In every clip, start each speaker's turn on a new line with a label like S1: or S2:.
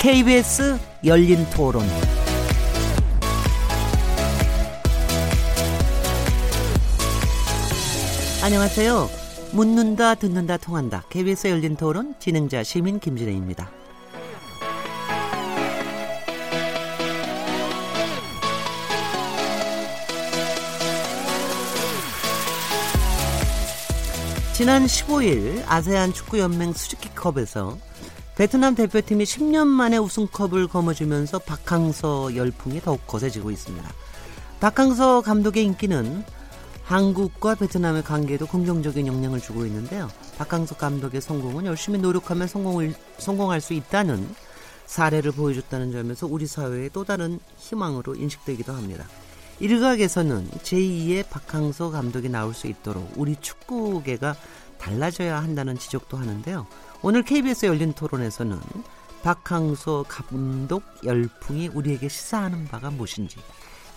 S1: KBS 열린 토론. 안녕하세요. 묻는다, 듣는다, 통한다. KBS 열린 토론 진행자 시민 김진혜입니다. 지난 15일 아세안 축구연맹 수직기컵에서 베트남 대표팀이 10년 만에 우승컵을 거머쥐면서 박항서 열풍이 더욱 거세지고 있습니다. 박항서 감독의 인기는 한국과 베트남의 관계에도 긍정적인 영향을 주고 있는데요. 박항서 감독의 성공은 열심히 노력하면 성공을, 성공할 수 있다는 사례를 보여줬다는 점에서 우리 사회의 또 다른 희망으로 인식되기도 합니다. 일각에서는 제2의 박항서 감독이 나올 수 있도록 우리 축구계가 달라져야 한다는 지적도 하는데요. 오늘 KBS 열린 토론에서는 박항서 감독 열풍이 우리에게 시사하는 바가 무엇인지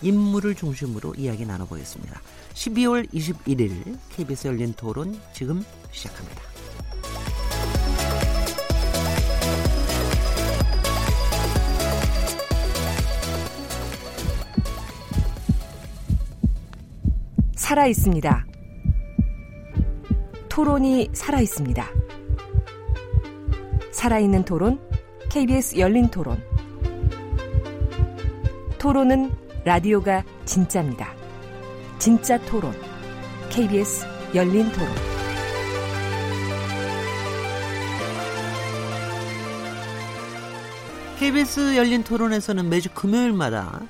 S1: 인물을 중심으로 이야기 나눠보겠습니다. 12월 21일 KBS 열린 토론 지금 시작합니다.
S2: 살아 있습니다. 토론이 살아 있습니다. 살아있는 토론, KBS 열린 토론. 토론은 라디오가 진짜입니다. 진짜 토론, KBS 열린 토론.
S1: KBS 열린 토론에서는 매주 금요일마다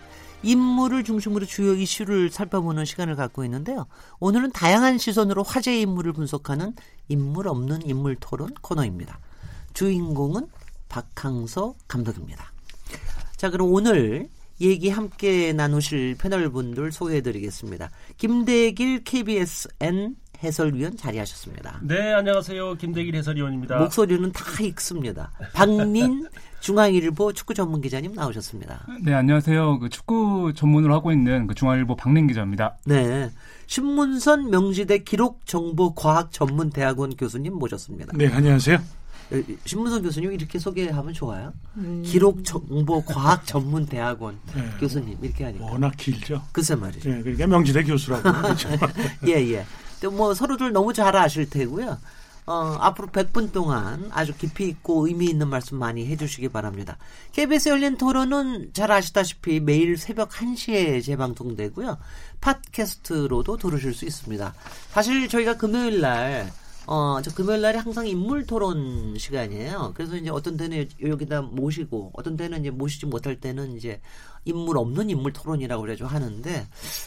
S1: 인물을 중심으로 주요 이슈를 살펴보는 시간을 갖고 있는데요. 오늘은 다양한 시선으로 화제의 인물을 분석하는 인물 없는 인물 토론 코너입니다. 주인공은 박항서 감독입니다. 자, 그럼 오늘 얘기 함께 나누실 패널분들 소개해드리겠습니다. 김대길 KBSN 해설위원 자리하셨습니다.
S3: 네, 안녕하세요. 김대길 해설위원입니다.
S1: 목소리는 다 익습니다. 박민 중앙일보 축구 전문 기자님 나오셨습니다.
S4: 네, 안녕하세요. 그 축구 전문으로 하고 있는 그 중앙일보 박민 기자입니다.
S1: 네. 신문선 명지대 기록정보과학 전문대학원 교수님 모셨습니다.
S5: 네, 안녕하세요.
S1: 신문선 교수님 이렇게 소개하면 좋아요. 음. 기록 정보 과학 전문 대학원 네, 교수님 이렇게 하니까
S5: 워낙 길죠.
S1: 글쎄 말이죠.
S5: 네, 그러니까 명지대 교수라고 그렇죠.
S1: 예, 예. 뭐 서로들 너무 잘 아실 테고요. 어, 앞으로 100분 동안 아주 깊이 있고 의미 있는 말씀 많이 해주시기 바랍니다. KBS 열린 토론은 잘 아시다시피 매일 새벽 1시에 재방송되고요. 팟캐스트로도 들으실 수 있습니다. 사실 저희가 금요일 날 어, 저 금요일 날에 항상 인물 토론 시간이에요. 그래서 이제 어떤 때는 여기다 모시고, 어떤 때는 이제 모시지 못할 때는 이제 인물 없는 인물 토론이라고 그래가지고 하는데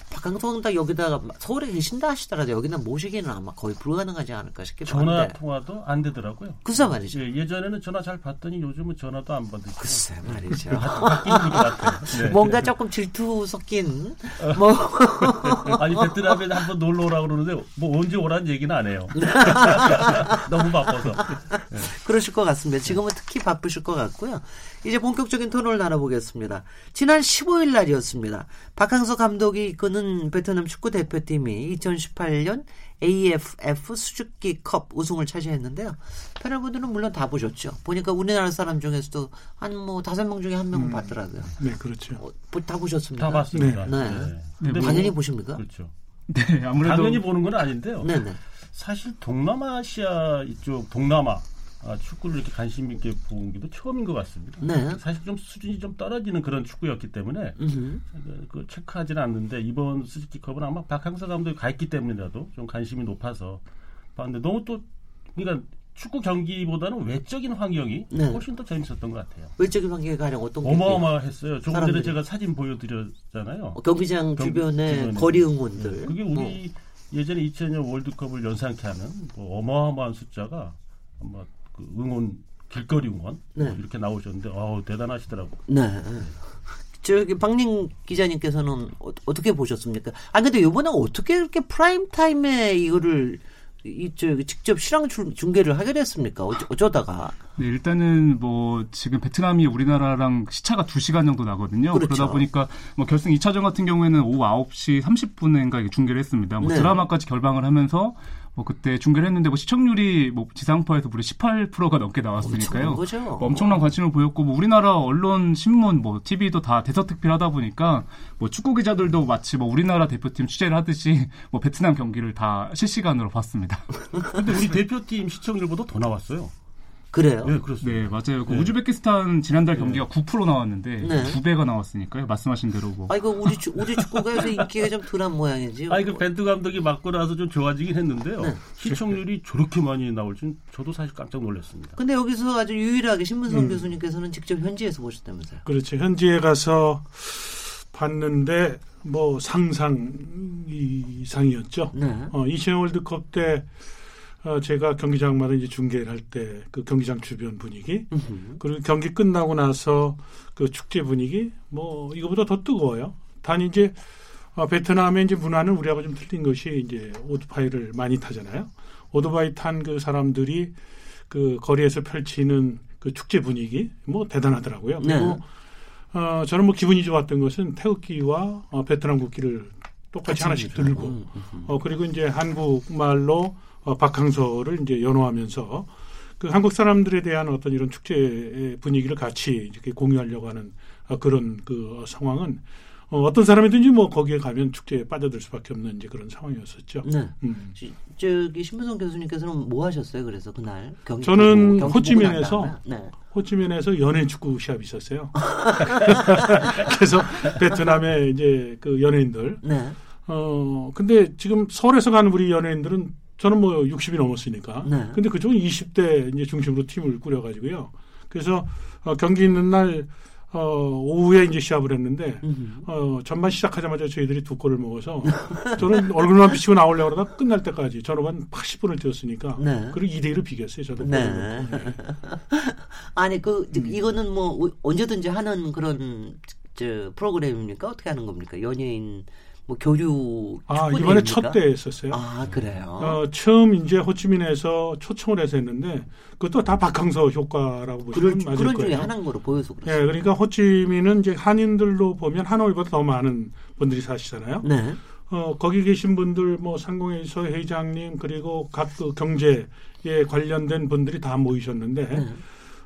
S1: 박강성 당 여기다가 서울에 계신다 하시더라도 여기다 모시기는 아마 거의 불가능하지 않을까 싶기도
S3: 전화
S1: 한데.
S3: 통화도 안 되더라고요.
S1: 글쎄 말이죠.
S3: 예, 전에는 전화 잘 받더니 요즘은 전화도 안 받으시고.
S1: 글쎄 말이죠.
S3: 같아요.
S1: 네. 뭔가 조금 질투 섞인 뭐
S3: 아니 베트남에 한번 놀러 오라고 그러는데 뭐 언제 오라는 얘기는 안 해요. 너무 바빠서.
S1: 네. 그러실 것 같습니다. 지금은 특히 바쁘실 것 같고요. 이제 본격적인 토론을 나눠보겠습니다. 지난 15일 날이었습니다. 박항서 감독이 이끄는 베트남 축구 대표팀이 2018년 AFF 수줍기 컵 우승을 차지했는데요. 패널분들은 물론 다 보셨죠. 보니까 우리나라 사람 중에서도 한 뭐 다섯 명 중에 한 명은 음, 봤더라고요.
S5: 네, 그렇죠. 어,
S1: 다 보셨습니까?
S3: 다 봤습니다.
S1: 네. 네. 네. 네. 당연히 보십니까?
S3: 그렇죠.
S4: 네, 아무래도
S3: 당연히 보는 건 아닌데요.
S1: 네네.
S3: 사실 동남아시아 이쪽 동남아 아, 축구를 이렇게 관심 있게 본 게도 처음인 것 같습니다.
S1: 네.
S3: 사실 좀 수준이 좀 떨어지는 그런 축구였기 때문에 그, 그 체크하지는 않는데 이번 스즈키컵은 아마 박항서 감독이 가 있기 때문이라도 좀 관심이 높아서 봤는데 너무 또 그러니까 축구 경기보다는 외적인 환경이 네. 훨씬 더 재밌었던 것 같아요.
S1: 외적인 환경이 가령 어떤
S3: 어마어마했어요. 조금 전에 제가 사진 보여드렸잖아요. 어,
S1: 경기장 경, 주변에 주변에. 거리 응원들. 네.
S3: 그게 우리 어. 예전에 2000년 월드컵을 연상케 하는 뭐 어마어마한 숫자가 아마 그 응원 길거리 응원 뭐 네. 뭐 이렇게 나오셨는데 아우 대단하시더라고.
S1: 네. 저기 박님 기자님께서는 어, 떻게 보셨습니까? 아 근데 이번에 어떻게 이렇게 프라임 타임에 이거를 이저 직접 실황 중계를 하게 됐습니까? 어쩌, 다가
S4: 네, 일단은 뭐 지금 베트남이 우리나라랑 시차가 2시간 정도 나거든요. 그렇죠. 그러다 보니까 뭐 결승 2차전 같은 경우에는 오후 9시 30분인가 중계를 했습니다. 뭐 네. 드라마까지 결방을 하면서 뭐 그때 중계를 했는데 뭐 시청률이 뭐 지상파에서 무려 18%가 넘게 나왔으니까요. 뭐 엄청난 관심을 보였고 뭐 우리나라 언론, 신문, 뭐 TV도 다 대서특필하다 보니까 뭐 축구 기자들도 마치 뭐 우리나라 대표팀 취재를 하듯이 뭐 베트남 경기를 다 실시간으로 봤습니다.
S3: 근데 우리 대표팀 시청률보다 더 나왔어요.
S1: 그래요?
S3: 네, 그렇습니다.
S4: 네, 맞아요. 그
S3: 네.
S4: 우즈베키스탄 지난달 경기가 9% 나왔는데
S1: 네.
S4: 두 배가 나왔으니까요. 말씀하신 대로 뭐.
S1: 아 이거 우리 축- 우리 축구가 요새 인기가 좀 덜한 모양이지.
S3: 아니 그 벤투 감독이 맞고 나서 좀 좋아지긴 했는데요.
S1: 네.
S3: 시청률이 저렇게 많이 나올 줄 저도 사실 깜짝 놀랐습니다.
S1: 근데 여기서 아주 유일하게 신문성
S5: 음.
S1: 교수님께서는 직접 현지에서 보셨다면서요?
S5: 그렇죠. 현지에 가서 봤는데 뭐 상상 이상이었죠.
S1: 네.
S5: 어, 이시안 월드컵 때 어, 제가 경기장마다 이제 중계를 할 때 그 경기장 주변 분위기
S1: 음흠.
S5: 그리고 경기 끝나고 나서 그 축제 분위기 뭐 이거보다 더 뜨거워요. 단 이제 어, 베트남의 이제 문화는 우리하고 좀 틀린 것이 이제 오토바이를 많이 타잖아요. 오토바이 탄 그 사람들이 그 거리에서 펼치는 그 축제 분위기 뭐 대단하더라고요. 그리고
S1: 네.
S5: 어, 저는 뭐 기분이 좋았던 것은 태극기와 어, 베트남 국기를 똑같이 하나씩 들고
S1: 음, 음.
S5: 어, 그리고 이제 한국말로 어, 박항서를 이제 연호하면서 그 한국 사람들에 대한 어떤 이런 축제의 분위기를 같이 이렇게 공유하려고 하는 어, 그런 그 상황은 어, 어떤 사람이든지 뭐 거기에 가면 축제에 빠져들 수밖에 없는 이제 그런 상황이었었죠.
S1: 네.
S5: 음.
S1: 지- 저기 신문성 교수님께서는 뭐 하셨어요? 그래서 그날 경기
S5: 저는
S1: 경기 난 다음에? 네.
S5: 호치민에서 연예인 축구 시합이 있었어요. 그래서 베트남의 이제 그 연예인들
S1: 네.
S5: 어, 근데 지금 서울에서 가는 우리 연예인들은 저는 뭐 60이 넘었으니까.
S1: 네.
S5: 근데 그쪽은 20대 이제 중심으로 팀을 꾸려가지고요. 그래서 어, 경기 있는 날 어, 오후에 이제 시합을 했는데
S1: 음흠.
S5: 어, 전반 시작하자마자 저희들이 두 골을 먹어서 저는 얼굴만 비치고 나오려고 그러다 끝날 때까지 전후반 80분을 뛰었으니까
S1: 네.
S5: 그리고 2대 1을 비겼어요. 저도
S1: 네.
S5: 네.
S1: 아니 그
S5: 음.
S1: 이거는 뭐 언제든지 하는 그런 저 프로그램입니까? 어떻게 하는 겁니까? 연예인 뭐 교류
S5: 아 이번에? 첫 대회였었어요.
S1: 아 그래요.
S5: 어, 처음 이제 호치민에서 초청을 해서 했는데 그것도 다 박항서 효과라고 보시면
S1: 그런
S5: 맞을
S1: 그런
S5: 거예요.
S1: 중에 하나인 거로 보여서
S5: 예,
S1: 그렇습니다.
S5: 그러니까 호치민은 이제 한인들로 보면 하노이보다 더 많은 분들이 사시잖아요.
S1: 네.
S5: 어, 거기 계신 분들 뭐 상공회의소 회장님 그리고 각 그 경제에 관련된 분들이 다 모이셨는데
S1: 네.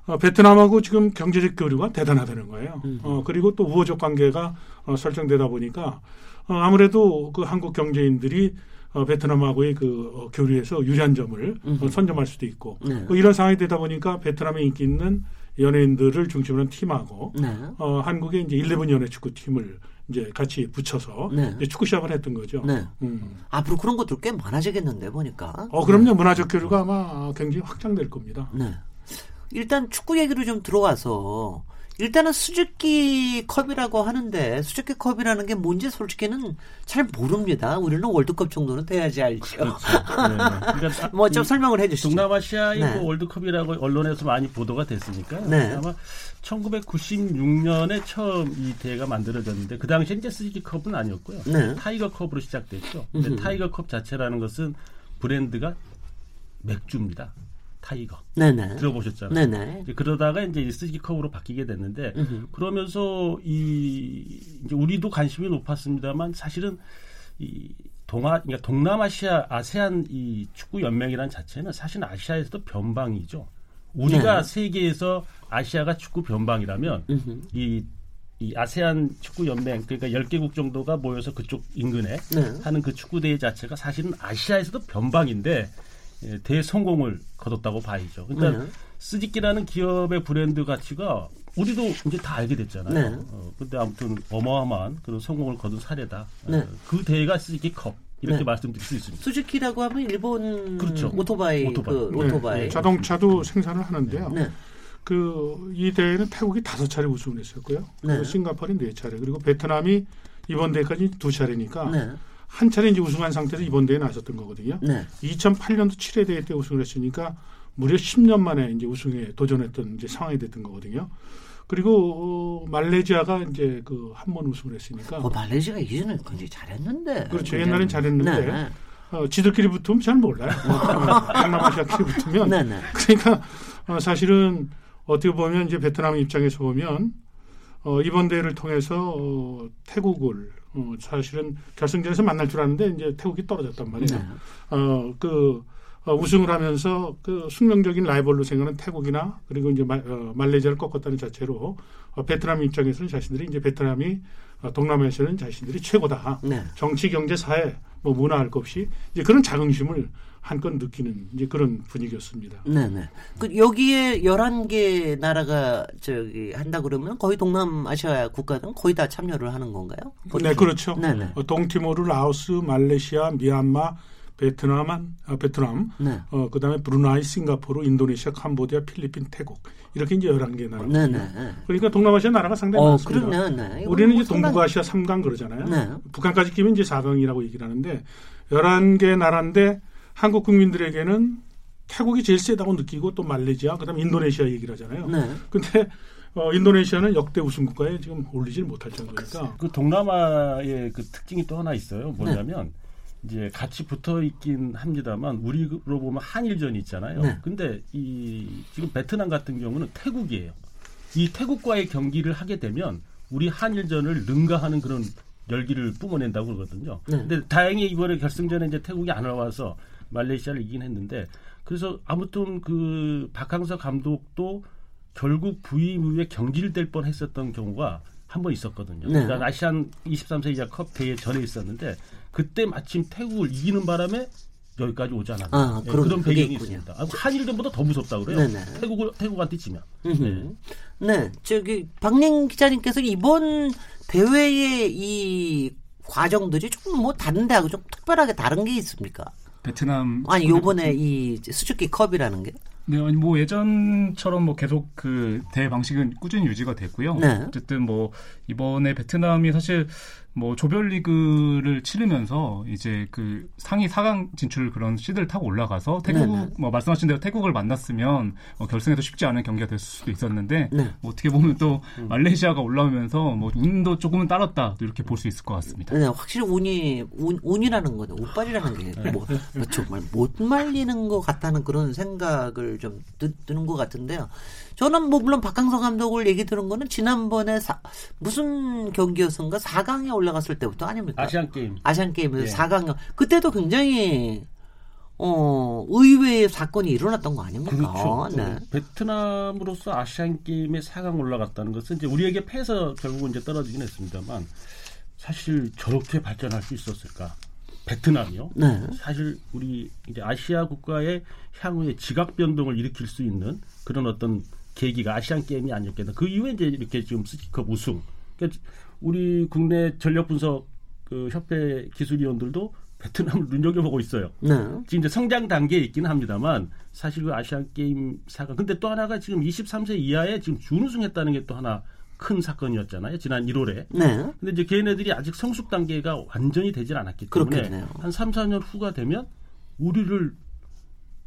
S5: 어, 베트남하고 지금 경제적 교류가 대단하다는 거예요.
S1: 음.
S5: 어, 그리고 또 우호적 관계가 어, 설정되다 보니까 어, 아무래도 그 한국 경제인들이 어, 베트남하고의 그 어, 교류에서 유리한 점을 어,
S1: 음.
S5: 선점할 수도 있고
S1: 네.
S5: 뭐 이런 상황이 되다 보니까 베트남에 인기 있는 연예인들을 중심으로 한 팀하고
S1: 네.
S5: 어, 한국의 이제 11 연예 축구 팀을 이제 같이 붙여서
S1: 네.
S5: 이제 축구 시합을 했던 거죠.
S1: 네.
S5: 음.
S1: 앞으로 그런 것들 꽤 많아지겠는데 보니까.
S5: 어, 그럼요. 문화적 교류가 아마 굉장히 확장될 겁니다.
S1: 네. 일단 축구 얘기로 좀 들어와서 일단은 수즈키 컵이라고 하는데 수즈키 컵이라는 게 뭔지 솔직히는 잘 모릅니다. 우리는 월드컵 정도는 돼야지 알죠.
S3: 그렇죠. 네. 그러니까 뭐좀이
S1: 설명을 해주시죠.
S3: 동남아시아의
S1: 네.
S3: 뭐 월드컵이라고 언론에서 많이 보도가 됐으니까
S1: 네.
S3: 아마 1996년에 처음 이 대회가 만들어졌는데 그 당시에 이제 스즈키 컵은 아니었고요.
S1: 네.
S3: 타이거 컵으로 시작됐죠. 근데
S1: 음흠.
S3: 타이거 컵 자체라는 것은 브랜드가 맥주입니다. 타이거
S1: 네네.
S3: 들어보셨잖아요.
S1: 네네.
S3: 이제 그러다가 이제 스즈키컵으로 바뀌게 됐는데
S1: 음흠.
S3: 그러면서 이 이제 우리도 관심이 높았습니다만 사실은 이 동아 그러니까 동남아시아 아세안 이 축구 연맹이라는 자체는 사실 아시아에서도 변방이죠. 우리가
S1: 네.
S3: 세계에서 아시아가 축구 변방이라면. 이, 이 아세안 축구 연맹 그러니까 10개국 정도가 모여서 그쪽 인근에
S1: 네.
S3: 하는 그 축구 대회 자체가 사실은 아시아에서도 변방인데 예, 대성공을 거뒀다고 봐야죠. 그러니까
S1: 네.
S3: 스즈키라는 기업의 브랜드 가치가 우리도 이제 다 알게 됐잖아요.
S1: 네.
S3: 어, 근데 아무튼 어마어마한 그런 성공을 거둔 사례다.
S1: 네.
S3: 어, 그 대회가 스즈키 컵 이렇게
S1: 네.
S3: 말씀드릴 수 있습니다.
S1: 수즈키라고 하면 일본
S3: 그렇죠.
S1: 오토바이,
S3: 오토바이.
S1: 그
S3: 네,
S1: 오토바이.
S5: 네, 자동차도 생산을 하는데요.
S1: 네.
S5: 그이 대회는 태국이 다섯 차례 우승을 했었고요.
S1: 네.
S5: 싱가포르는 네 차례, 그리고 베트남이 이번 대회까지 두 차례니까
S1: 네.
S5: 한 차례 이제 우승한 상태에서 이번 대회에 나섰던 거거든요.
S1: 네.
S5: 2008년도 7회 대회 때 우승을 했으니까 무려 10년 만에 이제 우승에 도전했던 이제 상황이 됐던 거거든요. 그리고 어, 말레이시아가 이제 그 한 번 우승을 했으니까
S1: 어, 말레이시아가 이전에 굉장히 잘했는데.
S5: 그렇죠. 옛날엔 잘했는데
S1: 네.
S5: 어, 지들끼리 붙으면 잘 몰라요. 동남아시아끼리 붙으면
S1: 네. 네.
S5: 그러니까 어, 사실은 어떻게 보면 이제 베트남 입장에서 보면 어, 이번 대회를 통해서 어, 태국을 어, 사실은 결승전에서 만날 줄 알았는데 이제 태국이 떨어졌단 말이에요.
S1: 네.
S5: 어, 그 어, 우승을 하면서 그 숙명적인 라이벌로 생각하는 태국이나 그리고 이제 마, 어, 말레이시아를 꺾었다는 자체로 어, 베트남 입장에서는 자신들이 이제 베트남이 어, 동남아시아는 자신들이 최고다.
S1: 네.
S5: 정치, 경제, 사회, 뭐 문화 할 것 없이 이제 그런 자긍심을 한껏 느끼는 이제 그런 분위기였습니다.
S1: 네네. 그 여기에 11개 나라가 저기 한다 그러면 거의 동남아시아 국가들은 거의 다 참여를 하는 건가요?
S5: 네, 그렇죠.
S1: 네네.
S5: 어, 동티모르, 라오스, 말레이시아, 미얀마, 베트남, 아, 베트남,
S1: 네.
S5: 어, 그 다음에 브루나이, 싱가포르, 인도네시아, 캄보디아, 필리핀, 태국 이렇게 이제 11개 나라.
S1: 네 네.
S5: 그러니까 동남아시아 나라가 상당히
S1: 어,
S5: 많습니다.
S1: 그러네. 네.
S5: 우리는
S1: 뭐
S5: 이제
S1: 상당히-
S5: 동북아시아 3강 그러잖아요.
S1: 네.
S5: 북한까지 끼면 이제 4강이라고 얘기를 하는데 11개 나라인데 한국 국민들에게는 태국이 제일 세다고 느끼고 또 말레이시아 그다음에 인도네시아 얘기를 하잖아요.
S1: 네.
S5: 근데 어, 인도네시아는 역대 우승 국가에 지금 올리질 못할 정도니까
S3: 그 동남아의 그 특징이 또 하나 있어요. 뭐냐면 이제 같이 붙어 있긴 합니다만 우리로 보면 한일전이 있잖아요.
S1: 네.
S3: 근데 이 지금 베트남 같은 경우는 태국이에요. 이 태국과의 경기를 하게 되면 우리 한일전을 능가하는 그런 열기를 뿜어낸다고 그러거든요.
S1: 네.
S3: 근데 다행히 이번에 결승전에 이제 태국이 안 나와서 말레이시아를 이긴 했는데 그래서 아무튼 그 박항서 감독도 결국 부임 후에 경질될 뻔 했었던 경우가 한 번 있었거든요.
S1: 네.
S3: 그러니까 아시안 23세 이하 컵 대회 전에 있었는데 그때 마침 태국을 이기는 바람에 여기까지 오지 않았나
S1: 아,
S3: 예,
S1: 그런-
S3: 배경이
S1: 있군요.
S3: 있습니다. 아, 한일전보다 더 무섭다 그래요.
S1: 네네.
S3: 태국을 태국한테 지면. 네.
S1: 네, 저기 박ning 기자님께서 이번 대회의 이 과정들이 조금 뭐 다른 데하고 좀 특별하게 다른 게 있습니까?
S4: 베트남
S1: 아니 요번에 이 수주기 컵이라는 게
S4: 네, 아니 뭐 예전처럼 뭐 계속 그 대회 방식은 꾸준히 유지가 됐고요.
S1: 네.
S4: 어쨌든 뭐 이번에 베트남이 사실 뭐 조별리그를 치르면서 이제 그 상위 4강 진출 그런 시드를 타고 올라가서 태국
S1: 네 네.
S4: 뭐 말씀하신 대로 태국을 만났으면 어, 결승에도 쉽지 않은 경기가 될 수도 있었는데
S1: 네.
S4: 뭐 어떻게 보면 또 말레이시아가 올라오면서 뭐 운도 조금은 따랐다 또 이렇게 볼 수 있을 것 같습니다.
S1: 네, 확실히 운이 운, 운이라는 거는 운빨이라는 게 뭐, 뭐 정말 못 말리는 것 같다는 그런 생각을 좀 드, 드는 것 같은데요. 저는 뭐 물론 박항서 감독을 얘기 들은 거는 지난번에 사- 무슨 경기였던가 4강에 올라갔을 때부터 아닙니까?
S3: 아시안 게임.
S1: 아시안 게임에서
S3: 예.
S1: 4강 그때도 굉장히 어 의외의 사건이 일어났던 거 아닙니까?
S3: 그렇죠.
S1: 네.
S3: 베트남으로서 아시안 게임에 4강 올라갔다는 것은 이제 우리에게 패서 결국은 이제 떨어지긴 했습니다만 사실 저렇게 발전할 수 있었을까? 베트남이요.
S1: 네.
S3: 사실 우리 이제 아시아 국가의 향후에 지각 변동을 일으킬 수 있는 그런 어떤 계기가 아시안 게임이 아니었겠나. 그 이후에 이제 이렇게 지금 스키컵 우승. 그러니까 우리 국내 전력 분석 그 협회 기술위원들도 베트남을 눈여겨보고 있어요.
S1: 네.
S3: 지금 이제 성장 단계에 있기는 합니다만 사실 그 아시안 게임 사강 근데 또 하나가 지금 23세 이하에 지금 준우승했다는 게 또 하나 큰 사건이었잖아요. 지난 1월에.
S1: 네.
S3: 근데 이제 걔네들이 아직 성숙 단계가 완전히 되질 않았기 때문에
S1: 그렇겠네요.
S3: 한 3, 4년 후가 되면 우리를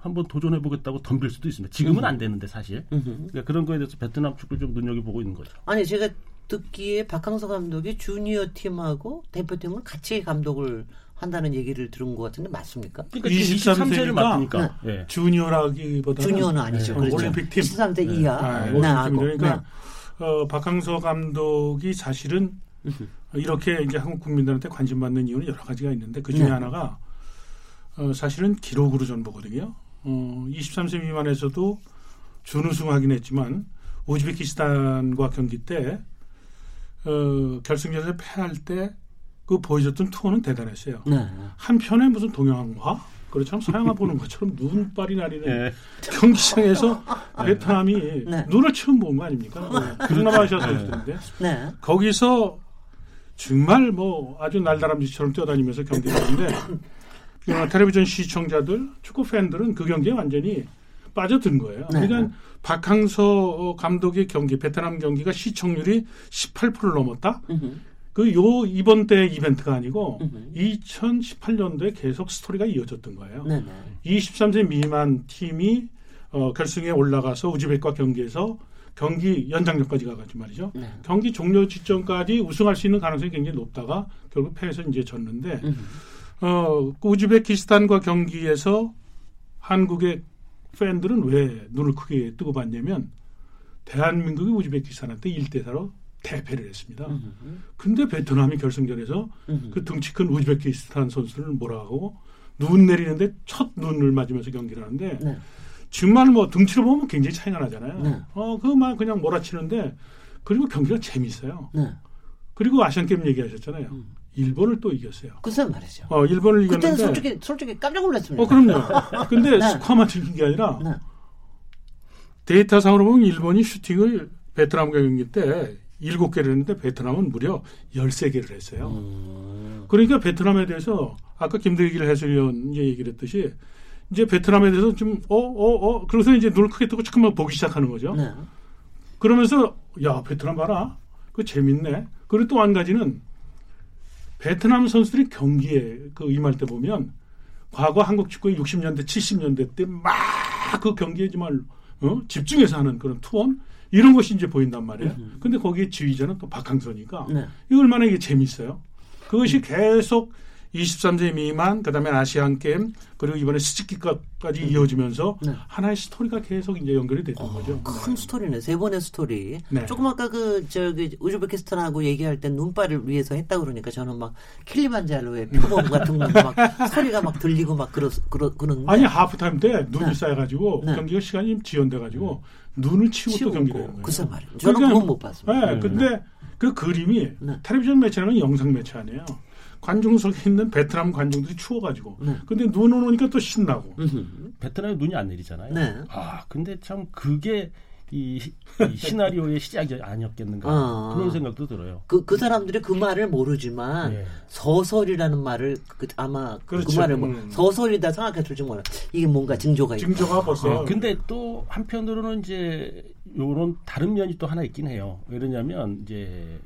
S3: 한번 도전해 보겠다고 덤빌 수도 있습니다. 지금은 안 되는데 사실. 그러니까 그런 거에 대해서 베트남 축구를 좀 눈여겨 보고 있는 거죠.
S1: 아니 제가 듣기에 박항서 감독이 주니어 팀하고 대표팀을 같이 감독을 한다는 얘기를 들은 것 같은데 맞습니까?
S3: 그러니까
S5: 23
S3: 23세를
S5: 세니까
S3: 맡으니까. 예.
S5: 주니어라기보다는
S1: 주니어는 아니죠.
S5: 네.
S1: 그렇죠.
S5: 올림픽 팀.
S1: 13세 이하.
S5: 아,
S1: 네, 하고.
S5: 올림픽 그러니까 어, 박항서 감독이 사실은 이렇게 이제 한국 국민들한테 관심 받는 이유는 여러 가지가 있는데 그 중에
S1: 네.
S5: 하나가 어, 사실은 기록으로 전 보거든요. 어, 23세 미만에서도 준우승하긴 했지만 우즈베키스탄과 경기 때 어, 결승전에서 패할 때 그 보여줬던 투어는 대단했어요.
S1: 네.
S5: 한편에 무슨 동양화 그렇죠 서양화 보는 것처럼 눈발이 나리는
S3: 예.
S5: 경기장에서 베트남이
S1: 네.
S5: 눈을 처음 본 거 아닙니까? 동남아시아 선수들인데
S1: 네.
S5: 거기서 정말 뭐 아주 날다람쥐처럼 뛰어다니면서 경기를 하는데 어, 텔레비전 시청자들 축구 팬들은 그 경기에 완전히 빠져든 거예요.
S1: 네.
S5: 그러니까 박항서 어, 감독의 경기 베트남 경기가 시청률이 18%를 넘었다. 그요 이번 때 이벤트가 아니고
S1: 음흠.
S5: 2018년도에 계속 스토리가 이어졌던 거예요.
S1: 네네.
S5: 23세 미만 팀이 어, 결승에 올라가서 우즈벡과 경기에서 경기 연장전까지 가가지고 말이죠.
S1: 네.
S5: 경기 종료 지점까지 우승할 수 있는 가능성이 굉장히 높다가 결국 패해서 이제 졌는데
S1: 음흠.
S5: 어, 그 우즈베키스탄과 경기에서 한국의 팬들은 왜 눈을 크게 뜨고 봤냐면 대한민국이 우즈베키스탄한테 1대 4로 대패를 했습니다.
S1: 음.
S5: 근데 베트남이 결승전에서
S1: 음.
S5: 그 등치 큰 우즈베키스탄 선수를 몰아가고 눈 내리는데 첫 눈을 맞으면서 경기를 하는데
S1: 네.
S5: 정말 뭐 등치로 보면 굉장히 차이가 나잖아요.
S1: 네.
S5: 어, 그만 그냥 몰아치는데 그리고 경기가 재밌어요.
S1: 네.
S5: 그리고 아시안 게임 얘기하셨잖아요.
S1: 음.
S5: 일본을 또 이겼어요.
S1: 글쎄 말이죠.
S5: 어, 일본을
S1: 그때는
S5: 이겼는데
S1: 솔직히 솔직히 깜짝 놀랐습니다.
S5: 어, 그럼요. 근데
S1: 네.
S5: 스코어만 이긴 게 아니라
S1: 네.
S5: 데이터상으로 보면 일본이 슈팅을 베트남 경기 때 7개를 했는데 베트남은 무려 13개를 했어요.
S1: 음.
S5: 그러니까 베트남에 대해서 아까 김대길 해설위원 이제 얘기를 했듯이 이제 베트남에 대해서 좀어어 어 그래서 이제 눈을 크게 뜨고 잠깐만 보기 시작하는 거죠.
S1: 네.
S5: 그러면서 야 베트남 봐라 그 재밌네. 그리고 또 한 가지는 베트남 선수들이 경기에 그 임할 때 보면 과거 한국 축구의 60년대 70년대 때 막 그 경기에 정말 어? 집중해서 하는 그런 투혼 이런 것이 이제 보인단 말이에요. 근데 거기에 지휘자는 또 박항서니까
S1: 네.
S5: 이거 얼마나 이게 재밌어요. 그것이 계속 23세 미만, 그다음에 아시안 게임, 그리고 이번에 스즈키까지 이어지면서
S1: 네.
S5: 하나의 스토리가 계속 이제 연결이 됐던 거죠.
S1: 큰 스토리네. 세 번의 스토리.
S5: 네.
S1: 조금 아까 그 저기 우즈베키스탄하고 얘기할 때 눈발 위에서 했다 그러니까 저는 막 킬리만자로의 표범 같은 거막 소리가 막 들리고 막 그러 그러 그런
S5: 아니 하프타임 때 눈이
S1: 네.
S5: 쌓여가지고
S1: 네.
S5: 경기가 시간이 지연돼가지고 눈을 치우고 또 경기를 하는 거예요.
S1: 글쎄 말이에요. 저는
S5: 그러니까-
S1: 그건 못 봤습니다.
S5: 네, 근데 그 그림이
S1: 네.
S5: 텔레비전 매체라면 영상 매체 아니에요. 관중석에 있는 베트남 관중들이 추워가지고.
S1: 네.
S5: 근데 눈 오니까 또 신나고.
S3: 베트남에 눈이 안 내리잖아요.
S1: 네.
S3: 아, 근데 참 그게 이, 시- 이 시나리오의 시작이 아니었겠는가
S1: 아.
S3: 그런 생각도 들어요.
S1: 그, 그 사람들이 그 말을 모르지만
S3: 예.
S1: 서설이라는 말을 그, 아마 그
S5: 그렇죠.
S1: 말을 뭐
S5: 음.
S1: 서설이다 생각했을지 몰라. 이게 뭔가 징조가 있다.
S5: 징조가 벌써.
S3: 어, 근데 또 한편으로는 이제 요런 다른 면이 또 하나 있긴 해요. 왜냐면 이제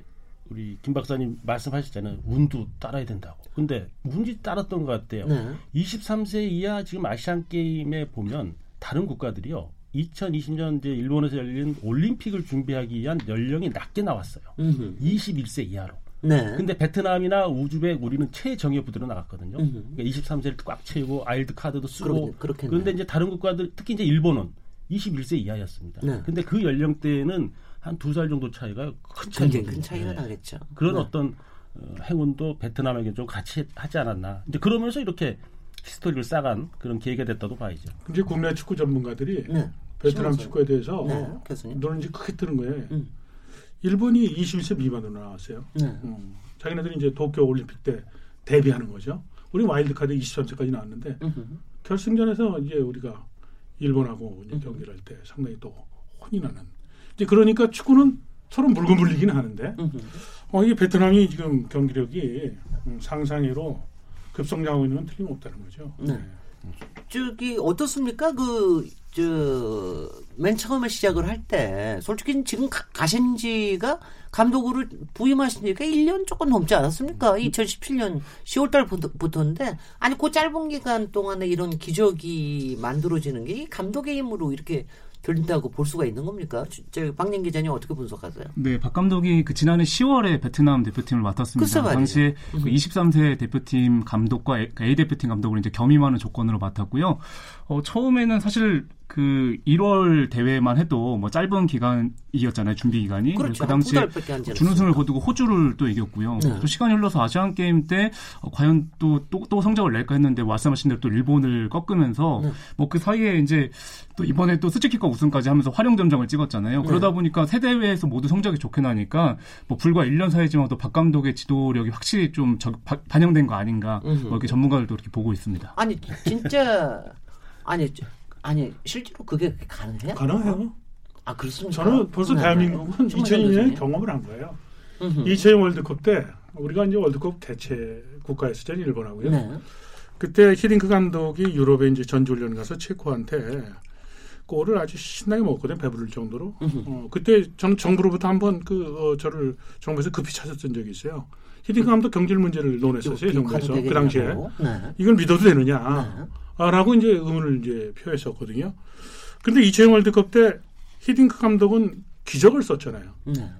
S3: 우리 김 박사님 말씀하셨잖아요. 운도 따라야 된다고. 근데 운이 따랐던 것 같아요.
S1: 네.
S3: 23세 이하 지금 아시안 게임에 보면 다른 국가들이요. 2020년 이제 일본에서 열린 올림픽을 준비하기 위한 연령이 낮게 나왔어요.
S1: 음흠.
S3: 21세 이하로.
S1: 네.
S3: 근데 베트남이나 우즈벡 우리는 최정예 부대로 나갔거든요.
S1: 음흠.
S3: 그러니까 23세를 꽉 채우고 아일드 카드도 쓰고
S1: 그렇겠-.
S3: 그런데 이제 다른 국가들 특히 이제 일본은 21세 이하였습니다.
S1: 네.
S3: 근데 그 연령대에는 한 두 살 정도 차이가 큰.
S1: 굉장히 큰 차이가
S3: 네.
S1: 나겠죠.
S3: 그런
S1: 네.
S3: 어떤 어, 행운도 베트남에게 좀 같이 하지 않았나. 이제 그러면서 이렇게 history를 쌓아간 그런 계기가 됐다고 봐야죠.
S5: 이제 국내 축구 전문가들이
S1: 네.
S5: 베트남. 축구에 대해서
S1: 네, 교수님.
S5: 눈을 이제 크게 뜨는 거예요.
S1: 음.
S5: 일본이 21세 미만으로 나왔어요.
S1: 네.
S5: 음. 자기네들이 이제 도쿄 올림픽 때 데뷔하는 거죠. 우리 와일드카드 23세까지 나왔는데
S1: 음흠.
S5: 결승전에서 이제 우리가 일본하고 이제 경기를 할 때 상당히 또 혼이 나는. 이제 그러니까 축구는 서로 물고 물리긴 하는데. 어, 이게 베트남이 지금 경기력이 음, 상상외로 급성장하고 있는 건 틀림없다는 거죠.
S1: 네. 저기 어떻습니까? 그 저 맨 처음에 시작을 할 때 솔직히 지금 가, 가신 지가 감독으로 부임하신 지가 1년 조금 넘지 않았습니까? 2017년 10월 달부터인데 아니 그 짧은 기간 동안에 이런 기적이 만들어지는 게이 감독의 힘으로 이렇게 된다고 볼 수가 있는 겁니까? 저- 저 박민 기자님 어떻게 분석하세요?
S4: 네, 박 감독이 그 지난해 10월에 베트남 대표팀을 맡았습니다. 당시에 그 23세 대표팀 감독과 A 대표팀 감독을 이제 겸임하는 조건으로 맡았고요. 어, 처음에는 사실 그 1월 대회만 해도 뭐 짧은 기간이었잖아요, 준비 기간이.
S1: 그렇죠.
S4: 그 당시에. 준우승을 거두고 호주를 또 이겼고요.
S1: 네.
S4: 또 시간이 흘러서 아시안 게임 때 어, 과연 또, 또, 또 성적을 낼까 했는데 말씀하신 대로 또 일본을 꺾으면서
S1: 네.
S4: 뭐그 사이에 이제 또 이번에 또 스즈키컵 우승까지 하면서 활용 점정을 찍었잖아요.
S1: 네.
S4: 그러다 보니까 세 대회에서 모두 성적이 좋게 나니까 뭐 불과 1년 사이지만 또박 감독의 지도력이 확실히 좀 적- 바- 반영된 거 아닌가. 뭐 이렇게 전문가들도 이렇게 보고 있습니다.
S1: 아니 진짜 아니 저- 아니 실제로 그게 가능해요?
S5: 가능해요.
S1: 아 그렇습니까?
S5: 저는 벌써
S1: 네,
S5: 대한민국은
S1: 네.
S5: 2002년에
S1: 교수님.
S5: 경험을 한 거예요.
S1: 음흠.
S5: 2002년 월드컵 때 우리가 이제 월드컵 개최 국가였었잖아요, 일본하고요.
S1: 네.
S5: 그때 히딩크 감독이 유럽에 이제 전지훈련 가서 체코한테 골을 아주 신나게 먹었거든요, 배부를 정도로. 어, 그때 저는 정부로부터 한번 그 어, 저를 정부에서 급히 찾았던 적이 있어요. 히딩크 감독 경질 문제를 논했었어요, 정부에서 그 당시에.
S1: 네.
S5: 이걸 믿어도 되느냐?
S1: 네.
S5: 아, 라고 이제 의문을 이제 표했었거든요. 근데 2002년 월드컵 때 히딩크 감독은 기적을 썼잖아요.
S1: 네.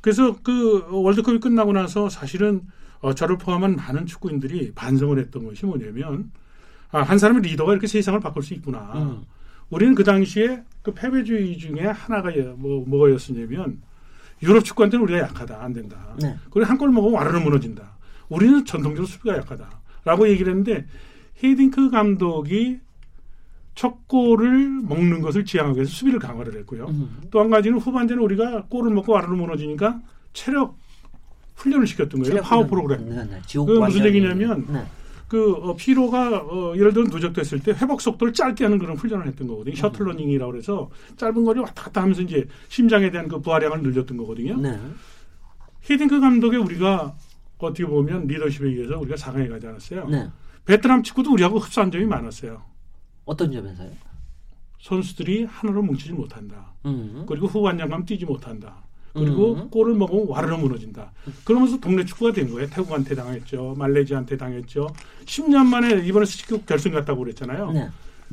S5: 그래서 그 월드컵이 끝나고 나서 사실은 어, 저를 포함한 많은 축구인들이 반성을 했던 것이 뭐냐면 아, 한 사람의 리더가 이렇게 세상을 바꿀 수 있구나.
S1: 음.
S5: 우리는 그 당시에 그 패배주의 중에 하나가 뭐 뭐가였었냐면 유럽 축구한테는 우리가 약하다. 안 된다.
S1: 네.
S5: 그리고 한 골 먹으면 와르르 무너진다. 우리는 전통적으로 수비가 약하다. 라고 얘기를 했는데 헤딩크 감독이 첫 골을 먹는 것을 지향하기 위해서 수비를 강화를 했고요.
S1: 음.
S5: 또한 가지는 후반전에 우리가 골을 먹고 와르르 무너지니까 체력 훈련을 시켰던 거예요. 파워. 프로그램.
S1: 네, 네.
S5: 그게 무슨 얘기냐면
S1: 네.
S5: 그 어, 피로가 어, 예를 들어 누적됐을 때 회복 속도를 짧게 하는 그런 훈련을 했던 거거든요. shuttle running이라고 그래서 짧은 거리 왔다 갔다 하면서 이제 심장에 대한 그 부하량을 늘렸던 거거든요.
S1: 네.
S5: 히딩크 감독의 우리가 어떻게 보면 리더십에 의해서 우리가 4강에 가지 않았어요.
S1: 네.
S5: 베트남 축구도 우리하고 흡사한 점이 많았어요.
S1: 어떤 점에서요?
S5: 선수들이 하나로 뭉치지 못한다.
S1: 음.
S5: 그리고 후반전 가면 뛰지 못한다. 그리고
S1: 음.
S5: 골을 먹으면 와르르 무너진다. 그러면서 동네 축구가 된 거예요. 태국한테 당했죠. 말레이시아한테 당했죠. 10년 만에 이번에 스키급 결승 갔다고 그랬잖아요.
S1: 네.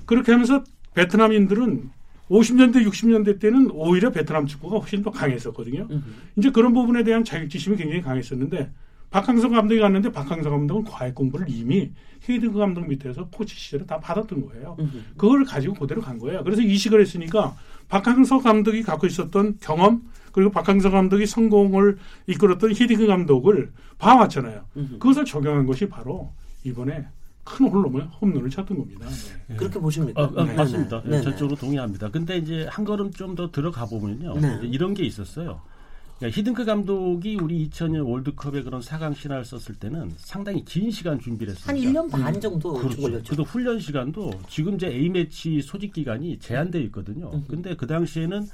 S5: 그렇게 하면서 베트남인들은 50년대, 60년대 때는 오히려 베트남 축구가 훨씬 더 강했었거든요.
S1: 음.
S5: 이제 그런 부분에 대한 자격지심이 굉장히 강했었는데 박항서 감독이 갔는데 박항서 감독은 과외 공부를 이미 헤이든크 감독 밑에서 코치 시절에 다 받았던 거예요.
S1: 음.
S5: 그걸 가지고 그대로 간 거예요. 그래서 이식을 했으니까 박항서 감독이 갖고 있었던 경험 그리고 박항서 감독이 성공을 이끌었던 히딩크 감독을 봐왔잖아요.
S1: 음.
S5: 그것을 적용한 것이 바로 이번에 큰 홈런을 홈런을 쳤던 겁니다. 네.
S1: 그렇게 보십니까?
S3: 어, 어,
S1: 네,
S3: 맞습니다.
S1: 네, 네.
S3: 전적으로 동의합니다. 근데 이제 한 걸음 좀 더 들어가 보면요.
S1: 네.
S3: 이런 게 있었어요. 그러니까 히든크 감독이 우리 2000년 월드컵의 그런 4강 신화를 썼을 때는 상당히 긴 시간 준비를
S1: 한
S3: 했습니다.
S1: 1년 반 정도
S3: 그렇죠.
S1: 걸렸죠.
S3: 그래도 훈련 시간도 지금 이제 A 매치 소집 기간이 제한돼 있거든요.
S1: 음.
S3: 근데 그 당시에는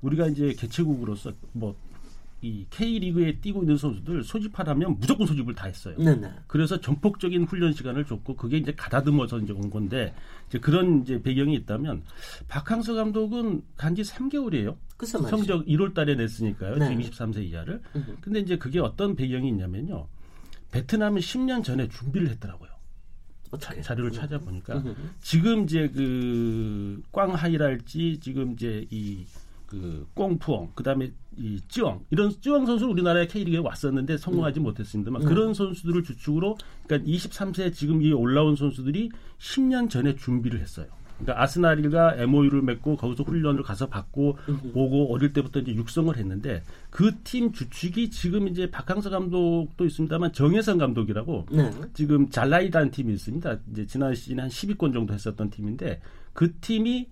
S3: 우리가 이제 개최국으로서 뭐 이 K 리그에 뛰고 있는 선수들 소집하라면 무조건 소집을 다 했어요.
S1: 네네.
S3: 그래서 전폭적인 훈련 시간을 줬고 그게 이제 가다듬어서 이제 온 건데 이제 그런 이제 배경이 있다면 박항서 감독은 간지 3개월이에요.
S1: 글쎄 말이죠.
S3: 성적 1월 달에 냈으니까요.
S1: 네.
S3: 지금 23세 이하를.
S1: 음.
S3: 근데 이제 그게 어떤 배경이 있냐면요. 베트남은 10년 전에 준비를 했더라고요.
S1: 어떻게?
S3: 자료를 찾아보니까
S1: 음.
S3: 지금 이제 그 꽝하이랄지 지금 이제 이 그 꽁푸엉 그다음에 이 쯔엉 이런 쯔엉 선수 우리나라에 K리그에 왔었는데 성공하지 못했습니다만
S1: 음.
S3: 그런 선수들을 주축으로 그러니까 23세 지금 이 올라온 선수들이 10년 전에 준비를 했어요. 그러니까 아스날과 MOU를 맺고 거기서 훈련을 가서 받고
S1: 음.
S3: 오고 어릴 때부터 이제 육성을 했는데 그 팀 주축이 지금 이제 박항서 감독도 있습니다만 정혜선 감독이라고
S1: 네.
S3: 지금 잘라이다는 팀이 있습니다. 이제 지난 시즌에 한 10위권 정도 했었던 팀인데 그 팀이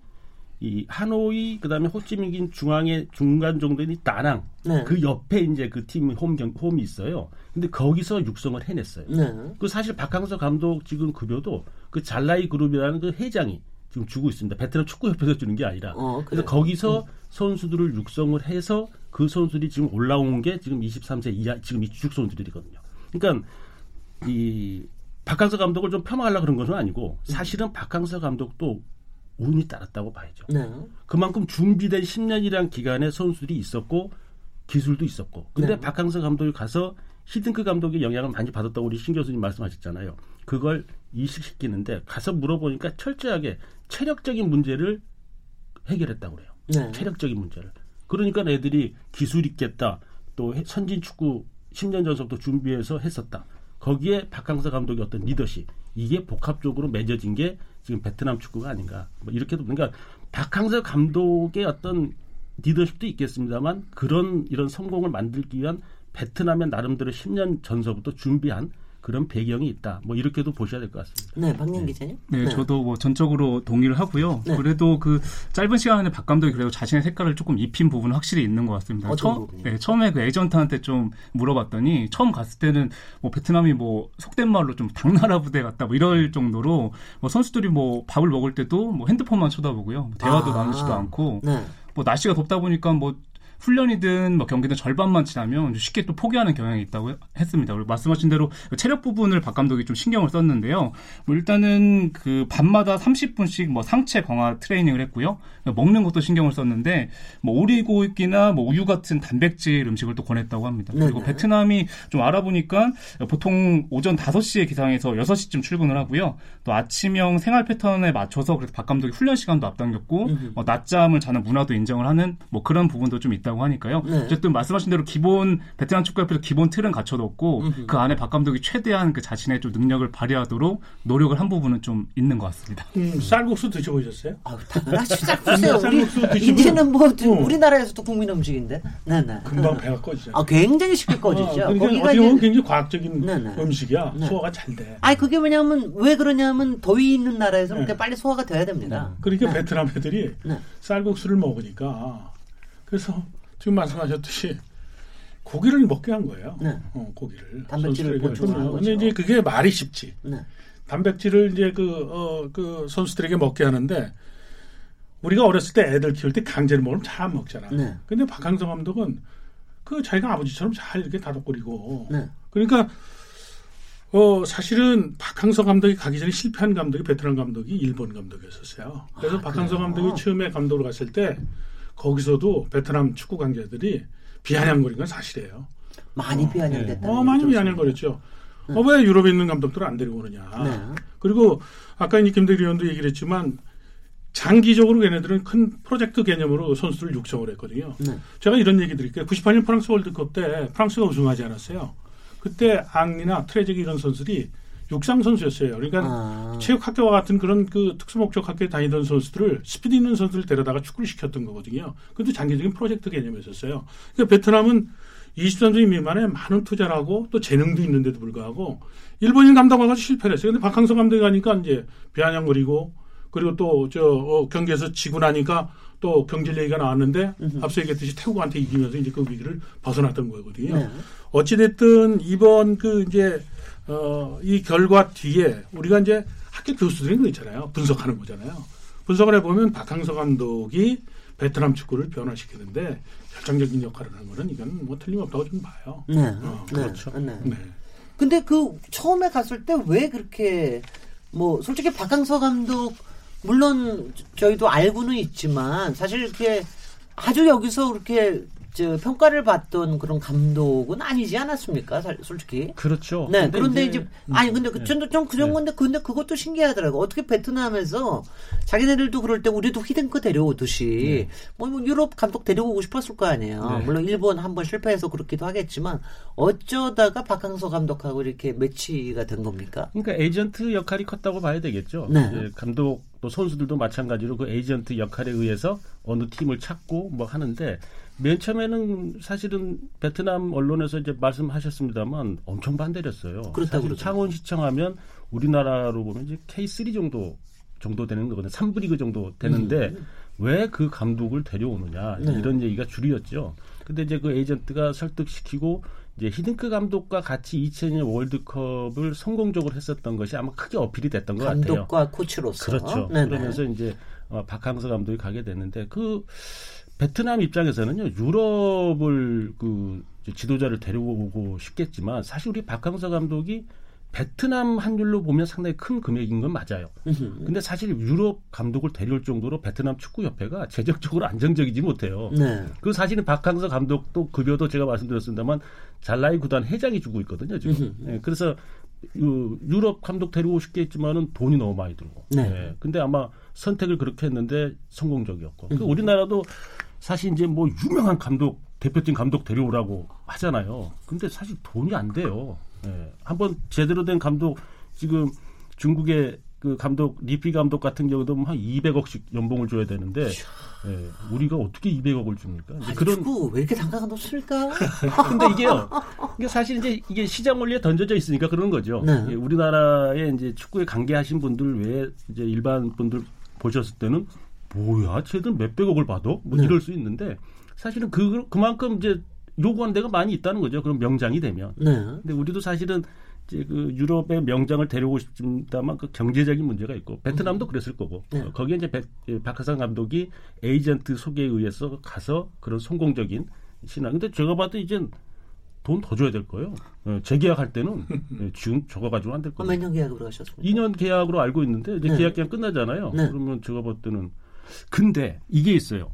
S3: 이 하노이 그다음에 호치민긴 중앙의 중간 정도인 이 다낭
S1: 네.
S3: 그 옆에 이제 그 팀홈경 홈이 있어요. 근데 거기서 육성을 해냈어요.
S1: 네.
S3: 그 사실 박항서 감독 지금 급여도 그 잘라이 그룹이라는 그 회장이 지금 주고 있습니다. 베트남 축구협회에서 주는 게 아니라.
S1: 어,
S3: 그래서. 거기서 선수들을 육성을 해서 그 선수들이 지금 올라온 게 지금 23세 이하 지금 이 주축 선수들이거든요. 그러니까 이 박항서 감독을 좀 폄하하려고 그런 것은 아니고 사실은 박항서 감독도 운이 따랐다고 봐야죠.
S1: 네.
S3: 그만큼 준비된 10년이란 기간에 선수들이 있었고 기술도 있었고. 근데
S1: 네.
S3: 박항서 감독이 가서 히든크 감독의 영향을 많이 받았다고 우리 신 교수님 말씀하셨잖아요. 그걸 이식시키는데 가서 물어보니까 철저하게 체력적인 문제를 해결했다고 그래요.
S1: 네.
S3: 체력적인 문제를. 그러니까 애들이 기술 있겠다. 또 해- 선진 축구 10년 전서부터 준비해서 했었다. 거기에 박항서 감독의 어떤 리더십 이게 복합적으로 맺어진 게 지금 베트남 축구가 아닌가. 뭐 이렇게도 그러니까 박항서 감독의 어떤 리더십도 있겠습니다만 그런 이런 성공을 만들기 위한 베트남의 나름대로 10년 전서부터 준비한 그런 배경이 있다. 뭐 이렇게도 보셔야 될 것 같습니다.
S1: 네, 박민 기자님.
S4: 네, 저도 뭐 전적으로 동의를 하고요.
S1: 네.
S4: 그래도 그 짧은 시간에 박 감독이 그래도 자신의 색깔을 조금 입힌 부분은 확실히 있는 것 같습니다.
S1: 어떤
S4: 처음? 네, 처음에 그 에이전트한테 좀 물어봤더니 처음 갔을 때는 뭐 베트남이 뭐 속된 말로 좀 당나라 부대 같다 뭐 이럴 정도로 뭐 선수들이 뭐 밥을 먹을 때도 뭐 핸드폰만 쳐다보고요. 뭐 대화도
S1: 아.
S4: 나누지도 않고
S1: 네.
S4: 뭐 날씨가 덥다 보니까 뭐 훈련이든 뭐 경기든 절반만 지나면 쉽게 또 포기하는 경향이 있다고 했습니다. 그리고 말씀하신 대로 그 체력 부분을 박 감독이 좀 신경을 썼는데요. 뭐 일단은 그 밤마다 30분씩 뭐 상체 강화 트레이닝을 했고요. 먹는 것도 신경을 썼는데 뭐 오리고기나 뭐 우유 같은 단백질 음식을 또 권했다고 합니다. 그리고
S1: 네네.
S4: 베트남이 좀 알아보니까 보통 오전 5시에 기상해서 6시쯤 출근을 하고요. 또 아침형 생활 패턴에 맞춰서 그래서 박 감독이 훈련 시간도 앞당겼고. 어, 낮잠을 자는 문화도 인정을 하는 뭐 그런 부분도 좀 있다. 있다고 하니까요.
S1: 네.
S4: 어쨌든 말씀하신 대로 기본 베트남 축구협회에서 기본 틀은 갖춰놓고 그 안에 박 감독이 최대한 그 자신의 좀 능력을 발휘하도록 노력을 한 부분은 좀 있는 것 같습니다.
S5: 음, 쌀국수 드셔보셨어요?
S1: 아, 당연하지. 쌀국수요. 우리
S5: 쌀국수 드시면-
S1: 이제는 뭐
S5: 어.
S1: 우리나라에서도 국민 음식인데. 네, 네.
S5: 금방 배가 꺼지잖아요.
S1: 아, 굉장히 쉽게 꺼지죠.
S5: 어, 그러니까
S1: 거기가
S5: 어떻게 보면 굉장히 과학적인
S1: 네, 네.
S5: 음식이야.
S1: 네.
S5: 소화가 잘 돼.
S1: 아니 그게 뭐냐면 왜 그러냐면 더위 있는 나라에서
S5: 네.
S1: 그렇게 빨리 소화가 돼야 됩니다.
S5: 그러니까
S1: 네.
S5: 베트남 애들이
S1: 네.
S5: 쌀국수를 먹으니까 그래서 지금 말씀하셨듯이 고기를 먹게 한 거예요.
S1: 네.
S5: 어, 고기를
S1: 단백질을 보충하는. 거죠.
S5: 근데 이제 그게 말이 쉽지.
S1: 네.
S5: 단백질을 이제 그, 어, 그 선수들에게 먹게 하는데 우리가 어렸을 때 애들 키울 때 강제로 먹으면 잘안 먹잖아.
S1: 네.
S5: 근데 박항서 감독은 그 자기가 아버지처럼 잘 이렇게 다독거리고
S1: 네.
S5: 그러니까 어 사실은 박항서 감독이 가기 전에 실패한 감독이 베트남 감독이 일본 감독이었었어요. 그래서
S1: 아,
S5: 박항서? 감독이 처음에 감독으로 갔을 때 거기서도 베트남 축구 관계자들이 비아냥거린 건 사실이에요.
S1: 많이 비아냥됐다.
S5: 어 많이 비아냥거렸죠. 어, 왜 유럽에 있는 감독들을 안 데리고 오느냐.
S1: 네.
S5: 그리고 아까 이제 김대리 의원도 얘기를 했지만 장기적으로 걔네들은 큰 프로젝트 개념으로 선수들을 육성을 했거든요.
S1: 네.
S5: 제가 이런 얘기 드릴게요. 98년 프랑스 월드컵 때 프랑스가 우승하지 않았어요. 그때 앙리나 트레제기 이런 선수들이 육상 선수였어요. 그러니까
S1: 아.
S5: 체육 학교와 같은 그런 그 특수 목적 학교에 다니던 선수들을 스피드 있는 선수를 데려다가 축구를 시켰던 거거든요. 그것도 장기적인 프로젝트 개념이었어요. 그러니까 베트남은 23세 미만에 많은 투자를 하고 또 재능도 있는데도 불구하고 일본인 감독을 가지고 실패를 했어요. 근데 박항서 감독이 가니까 이제 비아냥거리고 그리고 또 저 어, 경기에서 지고 나니까 또 경질 얘기가 나왔는데 앞서 얘기했듯이 태국한테 이기면서 이제 그 위기를 벗어났던 거거든요.
S1: 네.
S5: 어찌됐든 이번 그 이제 어, 이 결과 뒤에 우리가 이제 학교 교수들이 그 있잖아요. 분석하는 거잖아요. 분석을 해보면 박항서 감독이 베트남 축구를 변화시키는데 결정적인 역할을 하는 거는 이건 뭐 틀림없다고 좀 봐요.
S1: 네.
S5: 어,
S1: 네.
S3: 그렇죠.
S1: 네.
S5: 네.
S1: 근데 그 처음에 갔을 때 왜 그렇게 뭐 솔직히 박항서 감독 물론 저희도 알고는 있지만 사실 이렇게 아주 여기서 그렇게 저 평가를 받던 그런 감독은 아니지 않았습니까? 사- 솔직히.
S3: 그렇죠.
S1: 네. 그런데
S3: 이제-
S1: 이제, 아니 근데 그 전도 좀 그런
S3: 네.
S1: 건데 근데 그것도 신기하더라고. 어떻게 베트남에서 자기네들도 그럴 때 우리도 히딩크 데려오듯이 뭐, 뭐 유럽 감독 데려오고 싶었을 거 아니에요.
S3: 네.
S1: 물론 일본 한번 실패해서 그렇기도 하겠지만 어쩌다가 박항서 감독하고 이렇게 매치가 된 겁니까?
S3: 그러니까 에이전트 역할이 컸다고 봐야 되겠죠.
S1: 네.
S3: 감독 또 선수들도 마찬가지로 그 에이전트 역할에 의해서 어느 팀을 찾고 뭐 하는데 맨 처음에는 사실은 베트남 언론에서 이제 말씀하셨습니다만 엄청 반대를 했어요.
S1: 그렇다고
S3: 사실
S1: 그러죠.
S3: 창원시청 하면 우리나라로 보면 이제 K3 정도 정도 되는 거거든요. 3부 리그 정도 되는데 왜그 감독을 데려오느냐
S1: 음. 네.
S3: 이런 얘기가 줄이었죠. 근데 이제 그 에이전트가 설득시키고 이제 히딩크 감독과 같이 2002년 월드컵을 성공적으로 했었던 것이 아마 크게 어필이 됐던 것 같아요.
S1: 감독과 코치로서.
S3: 그렇죠.
S1: 네네.
S3: 그러면서 이제 어, 박항서 감독이 가게 됐는데 그 베트남 입장에서는요 유럽을 그 지도자를 데려오고 싶겠지만 사실 우리 박항서 감독이 베트남 환율로 보면 상당히 큰 금액인 건 맞아요. 근데 사실 유럽 감독을 데려올 정도로 베트남 축구협회가 재정적으로 안정적이지 못해요.
S1: 네.
S3: 그 사실은 박항서 감독도 급여도 제가 말씀드렸습니다만 잘라이 구단 회장이 주고 있거든요 지금. 예, 그래서 유, 유럽 감독 데리고 싶겠지만은 돈이 너무 많이 들고.
S1: 네.
S3: 예, 근데 아마 선택을 그렇게 했는데 성공적이었고. 그 우리나라도 사실 이제 뭐 유명한 감독 대표팀 감독 데려오라고 하잖아요. 근데 사실 돈이 안 돼요. 예, 한번 제대로 된 감독 지금 중국의 그 감독 리피 감독 같은 경우도 한 200억씩 연봉을 줘야 되는데 예, 우리가 어떻게 200억을 줍니까?
S1: 아니,
S3: 그런
S1: 왜 이렇게 단가가 높습니까?
S3: 근데 이게요. 이게 사실 이제 이게 시장 원리에 던져져 있으니까 그런 거죠.
S1: 네.
S3: 예, 우리나라에 이제 축구에 관계하신 분들 외에 이제 일반 분들 보셨을 때는 뭐야, 쟤들 몇백억을 받아? 뭐
S1: 네.
S3: 이럴 수 있는데 사실은 그 그만큼 이제 요구하는 데가 많이 있다는 거죠. 그럼 명장이 되면.
S1: 네.
S3: 근데 우리도 사실은 이제 그 유럽의 명장을 데려오고 싶습니다만 그 경제적인 문제가 있고 베트남도 그랬을 거고
S1: 네.
S3: 어, 거기에 이제 백- 예, 박하상 감독이 에이전트 소개에 의해서 가서 그런 성공적인 신화. 근데 제가 봐도 이제 돈 더 줘야 될 거예요. 어, 재계약할 때는 예, 지금 저거 가지고 안될
S1: 어,
S3: 거예요.
S1: 몇년 계약으로 하셨습니까?
S3: 2년 계약으로 알고 있는데 이제
S1: 네.
S3: 계약 기간 끝나잖아요.
S1: 네.
S3: 그러면 제가 볼 때는 근데 이게 있어요.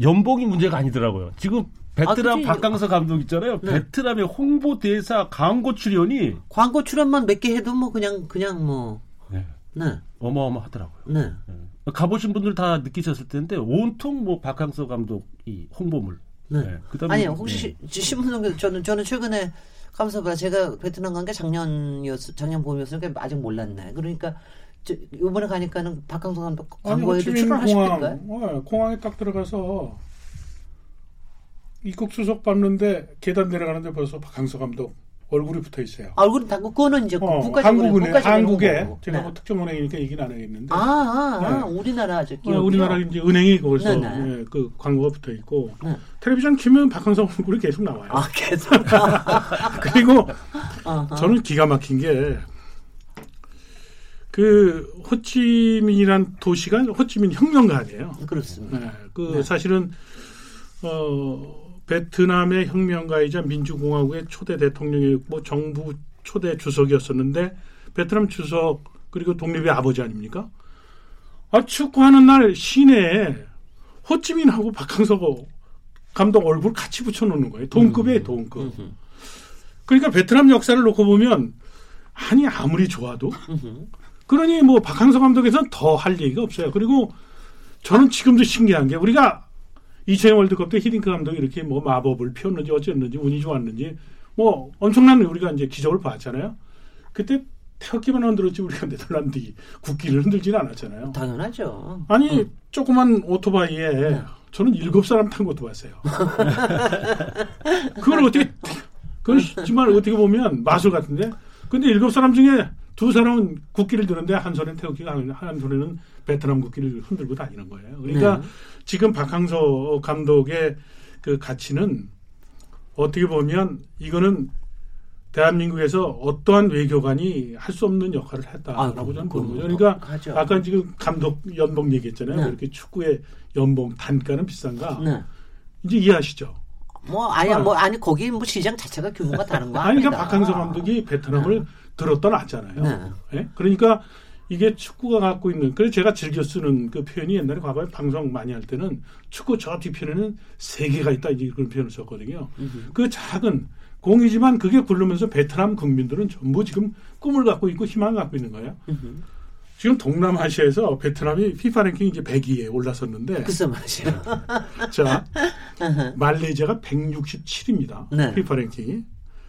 S3: 연봉이 문제가 아니더라고요. 지금 베트남
S1: 그치.
S3: 박강서 감독 있잖아요.
S1: 네.
S3: 베트남의 홍보 대사 광고 출연이
S1: 광고 출연만 몇 개 해도 뭐 그냥 그냥 뭐
S3: 네,
S1: 네.
S3: 어마어마하더라고요.
S1: 네.
S3: 네. 가보신 분들 다 느끼셨을 텐데 온통 뭐 박항서 감독 이 홍보물
S1: 네.
S3: 네. 그다음에
S1: 아니 혹시 신문성 저는 저는 최근에 감사보다 제가 베트남 간 게 작년이었 작년 봄이었으니까 아직 몰랐네. 그러니까 저, 이번에 가니까는 박항서 감독 광고에도
S5: 호치민
S1: 출연하실까요?
S5: 공항, 어, 공항에 딱 들어가서 입국 수속 밟는데 계단 내려가는데 벌써 박항서 감독 얼굴이 붙어 있어요.
S1: 아, 얼굴은 당고 그거는 이제
S5: 어,
S1: 국가적인
S5: 한국에. 제가
S1: 네.
S5: 뭐 특정 은행이니까 얘기는 안 하겠는데
S1: 아, 아, 아,
S5: 네.
S1: 우리나라 저
S5: 어? 우리나라 이제 은행이 거기서
S1: 네, 네.
S5: 예, 그 광고가 붙어 있고
S1: 네.
S5: 텔레비전 키면 박항서 얼굴이 계속 나와요.
S1: 아 계속
S5: 그리고
S1: 아하.
S5: 저는 기가 막힌 게 그 호치민이란 도시가 호치민 혁명가네요.
S1: 그렇습니다.
S5: 네, 그
S1: 네.
S5: 사실은 어 베트남의 혁명가이자 민주공화국의 초대 대통령이고 정부 초대 주석이었었는데 베트남 주석 그리고 독립의 아버지 아닙니까? 아 축구하는 날 시내에 호찌민하고 박항서 감독 얼굴 같이 붙여놓는 거예요. 동급이에요, 동급.
S1: 음흠.
S5: 그러니까 베트남 역사를 놓고 보면 아니 아무리 좋아도. 그러니 뭐 박항서 감독에서는 더할 얘기가 없어요. 그리고 저는 지금도 신기한 게 우리가 2000년 월드컵 때 히딩크 감독이 이렇게 뭐 마법을 피웠는지 어쨌는지 운이 좋았는지 뭐 엄청난 우리가 이제 기적을 봤잖아요. 그때 태극기만 흔들었지 우리가 네덜란드 국기를 흔들지는 않았잖아요.
S1: 당연하죠.
S5: 아니 조그만 오토바이에
S1: 네.
S5: 저는 일곱 사람 탄 것도 봤어요. 그걸 어떻게 그건 정말 어떻게 보면 마술 같은데 근데 일곱 사람 중에 두 사람은 국기를 드는데 한 손엔 태극기가 한 손에는 베트남 국기를 흔들고 다니는 거예요. 그러니까
S1: 네.
S5: 지금 박항서 감독의 그 가치는 어떻게 보면 이거는 대한민국에서 어떠한 외교관이 할 수 없는 역할을 했다라고 저는 보는 거죠. 그러니까
S1: 하죠.
S5: 아까 지금 감독 연봉 얘기했잖아요.
S1: 네.
S5: 이렇게 축구의 연봉 단가는 비싼가?
S1: 네.
S5: 이제 이해하시죠?
S1: 뭐 아니
S5: 아.
S1: 뭐 아니 거기 뭐 시장 자체가 규모가 다른 거
S5: 아니. 그러니까 박항서 감독이 베트남을 들었다 놨잖아요.
S1: 네.
S5: 예? 그러니까 이게 축구가 갖고 있는 그래서 제가 즐겨 쓰는 그 표현이 옛날에 과거에 방송 많이 할 때는 축구 저 뒤편에는 세계가 있다 이제 그런 표현을 썼거든요.
S1: 음흠.
S5: 그 작은 공이지만 그게 굴르면서 베트남 국민들은 전부 지금 꿈을 갖고 있고 희망을 갖고 있는 거예요.
S1: 음흠.
S5: 지금 동남아시아에서 베트남이 FIFA 랭킹 이제 100위에 올라섰는데
S1: 글쎄 말이죠.
S5: 자 말레이시아가 167입니다.
S1: 네.
S5: FIFA 랭킹이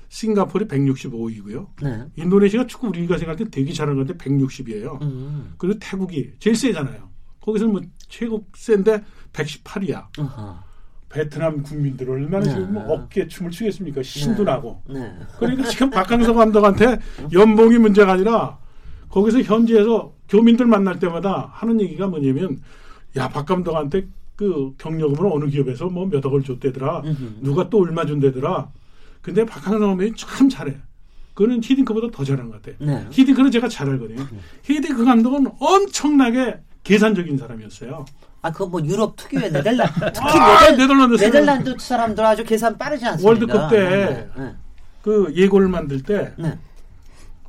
S5: 싱가포르이 165이고요.
S1: 네.
S5: 인도네시아가 축구 우리가 생각할 때 되게 잘하는 건데 160이에요.
S1: 음.
S5: 그리고 태국이 제일 세잖아요. 거기서는 뭐 최고 센데 118이야.
S1: 어허.
S5: 베트남 국민들 얼마나
S1: 네.
S5: 지금 뭐 어깨 춤을 추겠습니까? 신도
S1: 네.
S5: 나고.
S1: 네.
S5: 그러니까 지금 박항서 감독한테 연봉이 문제가 아니라 거기서 현지에서 교민들 만날 때마다 하는 얘기가 뭐냐면 야 박 감독한테 그 경력금을 어느 기업에서 뭐 몇 억을 줬대더라. 누가 또 얼마 준대더라. 근데 박항서 감독이 참 잘해. 그거는 히딩크보다 더 잘하는 것 같아.
S1: 네.
S5: 히딩크는 제가 잘 알거든요. 히딩크 감독은 엄청나게 계산적인 사람이었어요.
S1: 아 그거 뭐 유럽 특유의 네덜란드 특히
S5: 아,
S1: 네덜,
S5: 네덜란드 사람.
S1: 네덜란드 사람들 아주 계산 빠르지 않습니까?
S5: 월드컵 때
S1: 네. 네.
S5: 그 예고를 만들 때
S1: 네.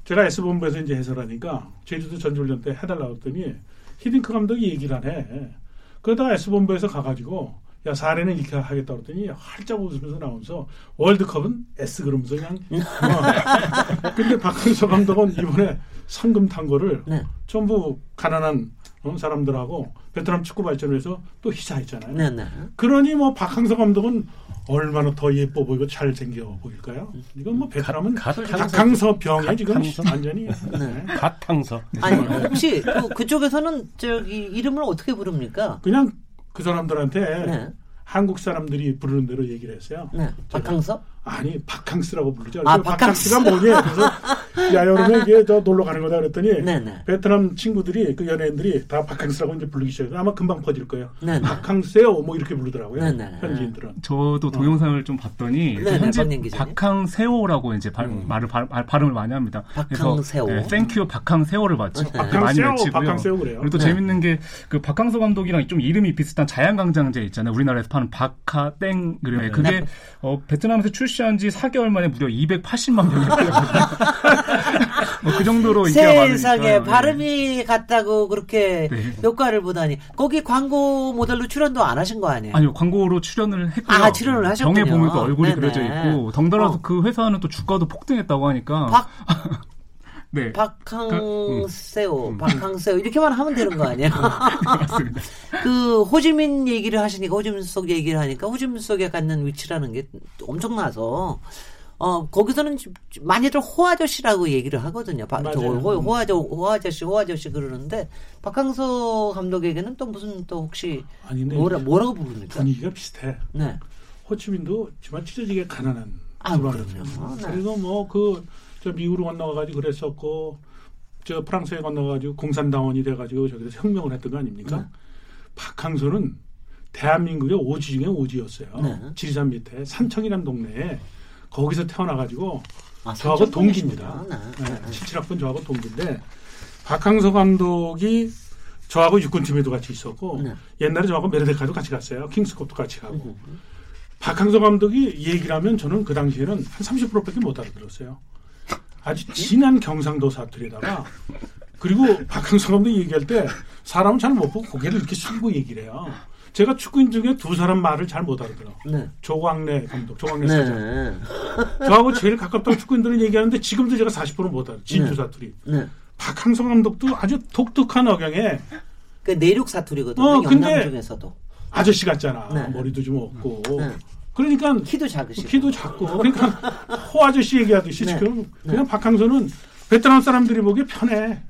S5: 제가 S본부에서 이제 해설하니까 제주도 전지훈련 때 해달라고 했더니 히딩크 감독이 얘기를 안 해. 그러다가 S본부에서 가가지고 야 사례는 이렇게 하겠다 그랬더니 활짝 웃으면서 나오면서 월드컵은 S 그러면서 그냥 어. 근데 박항서 감독은 이번에 상금 탄 거를
S1: 네.
S5: 전부 가난한 어, 사람들하고 베트남 축구 발전을 해서 또 희사했잖아요.
S1: 네. 네.
S5: 그러니 뭐 박항서 감독은 얼마나 더 예뻐 보이고 잘생겨 보일까요? 이건 뭐 베트남은
S3: god- god-
S5: 박항서 병에 지금? 완전히
S1: 네.
S3: god항서.
S1: 아니 혹시 그, 그쪽에서는 저기 이름을 어떻게 부릅니까?
S5: 그냥 그 사람들한테
S1: 네.
S5: 한국 사람들이 부르는 대로 얘기를 했어요.
S1: 네. 박항서?
S5: 아니 바캉스라고 부르죠.
S1: 아,
S5: 그 바캉스가 뭐냐? 그래서 야 여름에 이게 저 놀러 가는 거다 그랬더니
S1: 네네.
S5: 베트남 친구들이 그 연예인들이 다 바캉스라고 이제 부르기 시작해서 아마 금방 퍼질 거예요.
S1: 네네.
S5: 바캉스요 뭐 이렇게 부르더라고요.
S1: 네네.
S5: 현지인들은.
S4: 저도 동영상을 좀 봤더니
S1: 네,
S4: 현지. 박항세호라고 이제 발,
S1: 음.
S4: 말을 발, 발- 발음을 많이 합니다.
S1: 박항세호.
S4: 그래서 네, thank you 박항세호를 맞지
S1: 네.
S4: 많이
S5: 박항세호,
S4: 외치고요.
S5: 박항세호 그래요.
S4: 그리고 또
S1: 네.
S4: 재밌는 게 그 박항서 감독이랑 좀 이름이 비슷한 자양강장제 있잖아요. 우리나라에서 파는 박카땡 그래 그게
S1: 네.
S4: 어, 베트남에서 출시 한 지 4개월 만에 무려 280만 명이. 뭐그 정도로.
S1: 세상에
S4: 네.
S1: 발음이 같다고 그렇게
S4: 네.
S1: 효과를 보다니 거기 광고 모델로 출연도 안 하신 거 아니에요?
S4: 아니요 광고로 출연을 했고요.
S1: 아, 출연을 하셨군요.
S4: 병에 보면 또 얼굴이
S1: 네네.
S4: 그려져 있고 덩달아서
S1: 어.
S4: 그 회사는 또 주가도 폭등했다고 하니까
S1: 박
S4: 네.
S1: 박항세오,
S4: 음.
S1: 박항세오 이렇게만 하면 되는 거 아니야?
S4: 맞습니다.
S1: 그 호지민 얘기를 하시니까 호지민 속 얘기를 하니까 호지민 속에 갖는 위치라는 게 엄청나서 어 거기서는 지- 많이들 호아저씨라고 얘기를 하거든요. 바, 저. 호, 호아저 호아저씨 호아저씨 그러는데 박항서 감독에게는 또 무슨 또 혹시 뭐라 뭐라고 부릅니까?
S5: 분위기가 비슷해.
S1: 네.
S5: 호치민도 정말 찢어지게 가난한
S1: 아. 그럼요. 네.
S5: 그리고 뭐그 저 미국으로 건너가가지고 그랬었고 저 프랑스에 건너가지고 공산당원이 돼가지고 저기서 혁명을 했던 거 아닙니까?
S1: 네.
S5: 박항서는 대한민국의 오지 중에 오지였어요.
S1: 네.
S5: 지리산 밑에 산청이라는 동네에 거기서 태어나가지고
S1: 아,
S5: 저하고 동기입니다.
S1: 네.
S5: 네, 77학번 저하고 동기인데 박항서 감독이 저하고 육군팀에도 같이 있었고
S1: 네.
S5: 옛날에 저하고 메르데카도 같이 갔어요. 킹스컵도 같이 가고
S1: 음.
S5: 박항서 감독이 얘기를 하면 저는 그 당시에는 한 30%밖에 못 알아들었어요. 아주 진한 경상도 사투리에다가 그리고 박항서 감독이 얘기할 때 사람은 잘 못 보고 고개를 이렇게 숙이고 얘기를 해요. 제가 축구인 중에 두 사람 말을 잘 못 알아들어.
S1: 네.
S5: 조광래 감독, 조광래 사장.
S1: 네.
S5: 저하고 제일 가깝다고 축구인들은 얘기하는데 지금도 제가 40%못 알아. 진주
S1: 네.
S5: 사투리.
S1: 네.
S5: 박항서 감독도 아주 독특한 억양에
S1: 그 내륙 사투리거든요.
S5: 어, 근데-
S1: 영남 중에서도
S5: 아저씨 같잖아.
S1: 네.
S5: 머리도 좀 없고.
S1: 네.
S5: 그러니까
S1: 키도 작으시고.
S5: 키도 작고. 그러니까 호 아저씨 얘기하듯이
S1: 네.
S5: 지금 그냥 박항서는 베트남 사람들이 보기에 편해.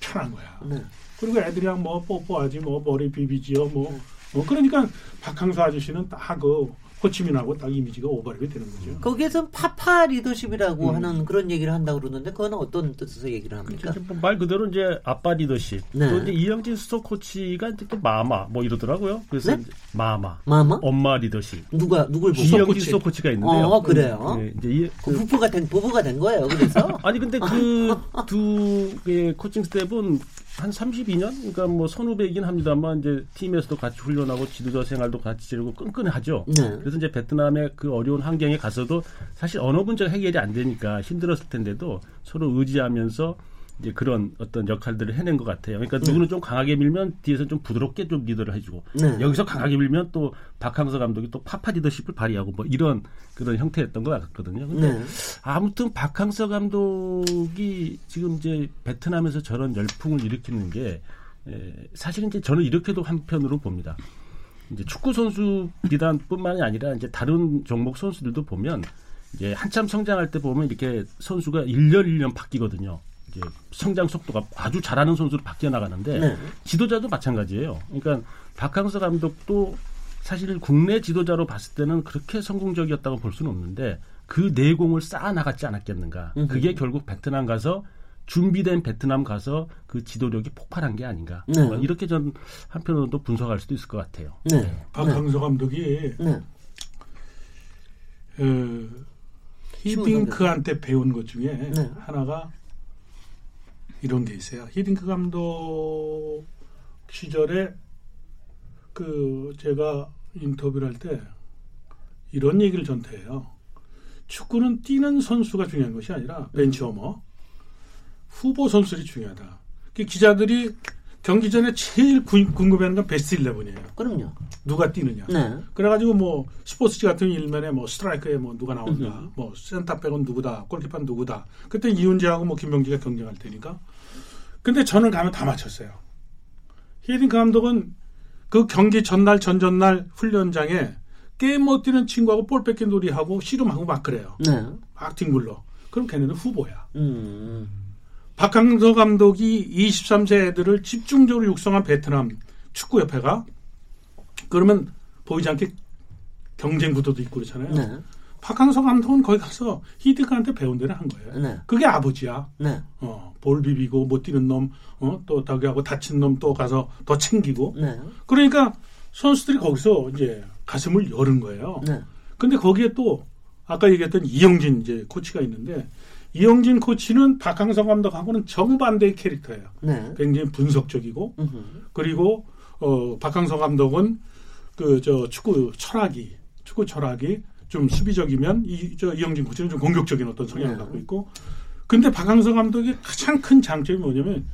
S5: 편한 거야.
S1: 네.
S5: 그리고 애들이랑 뭐 뽀뽀하지 뭐 머리 비비지요 뭐. 뭐 그러니까 박항서 아저씨는 딱그 호치민하고 딱 이미지가 오버랩이 되는 거죠.
S1: 거기에서 파파 리더십이라고
S5: 음.
S1: 하는 그런 얘기를 한다고 그러는데 그거는 어떤 뜻에서 얘기를 합니까?
S3: 이제 뭐 말 그대로 이제 아빠 리더십.
S1: 네.
S3: 또 이제 이영진 수석 코치가 이제 또 마마 뭐 이러더라고요. 그래서
S1: 네?
S3: 이제 마마,
S1: 마마?
S3: 엄마 리더십.
S1: 누가 누굴 보고?
S3: 이영진
S5: 코치.
S3: 수석 코치가 있는데요.
S1: 어, 그래요?
S3: 네, 이제 이,
S1: 그 부부가 된 부부가 된 거예요. 그래서
S3: 아니 근데 그 두 개의 코칭 스태프은 한 32년, 그러니까 뭐 선후배이긴 합니다만 이제 팀에서도 같이 훈련하고 지도자 생활도 같이 지르고 끈끈하죠.
S1: 네.
S3: 그래서 이제 베트남의 그 어려운 환경에 가서도 사실 언어 문제가 해결이 안 되니까 힘들었을 텐데도 서로 의지하면서 이제 그런 어떤 역할들을 해낸 것 같아요. 그러니까 누구는 좀 강하게 밀면 뒤에서 좀 부드럽게 좀 리더를 해주고
S1: 네.
S3: 여기서 강하게 밀면 또 박항서 감독이 또 파파 리더십을 발휘하고 뭐 이런 그런 형태였던 것 같거든요. 근데
S1: 네.
S3: 아무튼 박항서 감독이 지금 이제 베트남에서 저런 열풍을 일으키는 게 에, 사실은 이제 저는 이렇게도 한편으로 봅니다. 이제 축구 선수 비단뿐만이 아니라 이제 다른 종목 선수들도 보면 이제 한참 성장할 때 보면 이렇게 선수가 1년 1년 바뀌거든요. 이제 성장 속도가 아주 잘하는 선수로 바뀌어 나가는데
S1: 네.
S3: 지도자도 마찬가지예요. 그러니까 박항서 감독도 사실 국내 지도자로 봤을 때는 그렇게 성공적이었다고 볼 수는 없는데 그 내공을 쌓아 나갔지 않았겠는가.
S1: 음흠.
S3: 그게 결국 베트남 가서 준비된 베트남 가서 그 지도력이 폭발한 게 아닌가.
S1: 네.
S3: 뭐 이렇게 전 한편으로도 분석할 수도 있을 것 같아요.
S1: 네.
S5: 박항서 감독이
S1: 네.
S5: 어, 히딩크한테 배운 것 중에
S1: 네.
S5: 하나가 이런 게 있어요. 히딩크 감독 시절에 그 제가 인터뷰를 할 때 이런 얘기를 전태 해요. 축구는 뛰는 선수가 중요한 것이 아니라 벤치워머 후보 선수들이 중요하다. 그 기자들이 경기 전에 제일 구- 궁금해하는 건 베스트 11이에요.
S1: 그럼요.
S5: 누가 뛰느냐.
S1: 네.
S5: 그래가지고 뭐 스포츠지 같은 일면에 뭐 스트라이크에 뭐 누가 나온다,
S1: 음흠.
S5: 뭐 센터백은 누구다, 골키퍼는 누구다. 그때 이훈재하고 뭐 김명기가 경쟁할 테니까. 근데 저는 가면 다 맞췄어요. 히딩크 감독은 그 경기 전날 전전날 훈련장에 게임 못 뛰는 친구하고 볼 뺏긴 놀이하고 씨름하고 막 그래요.
S1: 네.
S5: 막 뒹굴러. 그럼 걔네는 후보야.
S1: 음.
S5: 박항서 감독이 23세 애들을 집중적으로 육성한 베트남 축구협회가 그러면 보이지 않게 경쟁 구도도 있고 그렇잖아요.
S1: 네.
S5: 박항서 감독은 거기 가서 히딩크한테 배운 대로 한 거예요.
S1: 네.
S5: 그게 아버지야.
S1: 네.
S5: 어, 볼 비비고 못 뛰는 놈, 어, 또 저기하고 다친 놈 또 가서 더 챙기고.
S1: 네.
S5: 그러니까 선수들이 거기서 이제 가슴을 여는 거예요.
S1: 네.
S5: 근데 거기에 또 아까 얘기했던 이영진 이제 코치가 있는데 이영진 코치는 박항서 감독하고는 정반대의 캐릭터예요.
S1: 네.
S5: 굉장히 분석적이고
S1: 음흠.
S5: 그리고 어 박항서 감독은 그 저 축구 철학이 축구 철학이 좀 수비적이면 이 저 이영진 코치는 좀 공격적인 어떤 성향을
S1: 네.
S5: 갖고 있고 근데 박항서 감독의 가장 큰 장점이 뭐냐면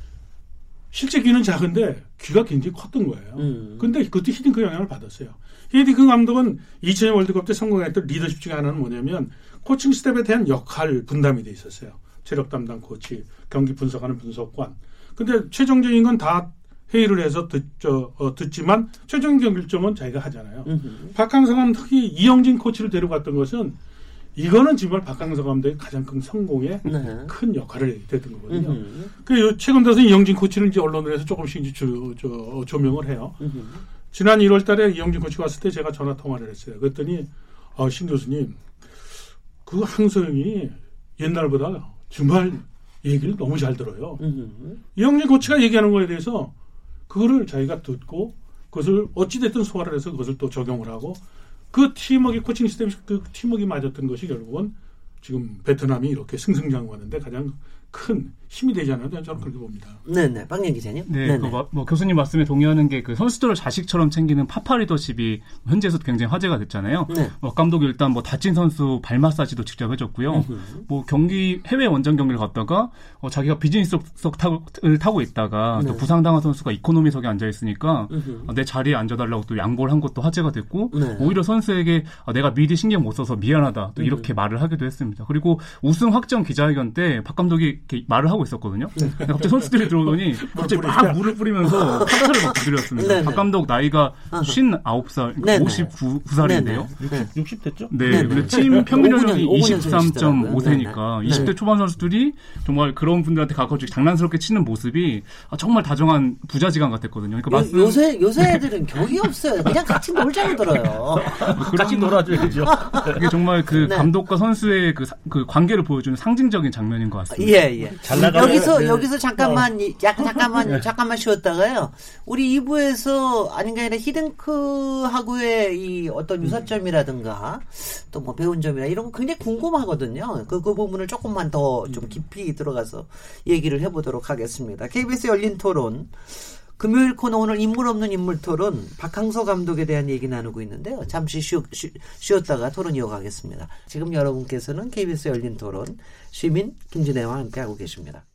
S5: 실제 귀는 작은데 귀가 굉장히 컸던 거예요.
S1: 음.
S5: 근데 그것도 히딩크 영향을 받았어요. 히딩크 감독은 2000년 월드컵 때 성공했던 리더십 중에 하나는 뭐냐면 코칭 스태프에 대한 역할 분담이 돼 있었어요. 체력 담당 코치, 경기 분석하는 분석관. 근데 최종적인 건 다 회의를 해서 듣, 저, 어, 듣지만 최종적 결정은 자기가 하잖아요.
S1: 음흠.
S5: 박항서 감독이 이영진 코치를 데려갔던 것은 이거는 정말 박항서 감독의 가장 큰 성공에
S1: 네.
S5: 큰 역할을 했던 거거든요.
S1: 음흠.
S5: 그 요- 최근 들어서 이영진 코치를 이제 언론에서 조금씩 이제 조, 저, 조명을 해요.
S1: 음흠.
S5: 지난 1월 달에 이영진 코치가 왔을 때 제가 전화 통화를 했어요. 그랬더니, 어, 신 교수님, 그 항소영이 옛날보다 정말 얘기를 너무 잘 들어요.
S1: 음흠.
S5: 이영진 코치가 얘기하는 거에 대해서 그거를 자기가 듣고 그것을 어찌됐든 소화를 해서 그것을 또 적용을 하고 그 팀워크 코칭 시스템이 그 팀워크가 맞았던 것이 결국은 지금 베트남이 이렇게 승승장구하는데 가장 큰 힘이 되지 않나 저는 그렇게 봅니다.
S1: 네네. 박년 기자님.
S4: 네. 그 마- 뭐 교수님 말씀에 동의하는 게 그 선수들을 자식처럼 챙기는 파파 리더십이 현지에서도 굉장히 화제가 됐잖아요.
S1: 네.
S4: 뭐 감독이 일단 뭐 다친 선수 발 마사지도 직접 해줬고요. 뭐 경기 해외 원정 경기를 갔다가 어, 자기가 비즈니스석 타고, 을 타고 있다가
S1: 네.
S4: 또 부상당한 선수가 이코노미석에 앉아 있으니까. 어, 내 자리에 앉아달라고 또 양보를 한 것도 화제가 됐고
S1: 네.
S4: 오히려 선수에게 아, 내가 미리 신경 못 써서 미안하다
S1: 음.
S4: 또 이렇게 말을 하기도 했습니다. 그리고 우승 확정 기자회견 때 박 감독이 이렇게 말을 하고 있었거든요.
S1: 네.
S4: 갑자기 선수들이 들어오더니 갑자기 막 물을 뿌리면서 카타를 막 두드렸습니다.
S1: 네네.
S4: 박 감독 나이가 59살,
S1: 네네.
S4: 59살인데요.
S1: 네네.
S3: 60 됐죠?
S4: 네,
S1: 네네.
S4: 근데 팀 평균 연령이
S1: 5년, 5년
S4: 23.5세니까
S1: 네네.
S4: 20대 초반 선수들이 정말 그런 분들한테 가까워지고 장난스럽게 치는 모습이 아, 정말 다정한 부자지간 같았거든요. 그러니까 말씀
S1: 요, 요새 요새 애들은 격이 없어요. 그냥 같이 놀자고 들어요.
S3: 같이 놀아줘야죠.
S4: 이게 정말 그
S1: 네.
S4: 감독과 선수의 그, 사- 그 관계를 보여주는 상징적인 장면인 것 같습니다.
S1: 예, 예.
S3: 잘 나가네.
S1: 여기서,
S3: 네.
S1: 여기서 잠깐만, 이- 약간, 잠깐만, 잠깐만 쉬었다가요. 우리 2부에서 아닌가 아니라 히든크하고의 이 어떤 유사점이라든가 또 뭐 배운 점이나 이런 거 굉장히 궁금하거든요. 그, 그 부분을 조금만 더 좀 깊이 들어가서 얘기를 해보도록 하겠습니다. KBS 열린 토론. 금요일 코너 오늘 인물 없는 인물 토론 박항서 감독에 대한 얘기 나누고 있는데요. 잠시 쉬, 쉬, 쉬었다가 토론 이어가겠습니다. 지금 여러분께서는 KBS 열린 토론 시민 김진애와 함께하고 계십니다.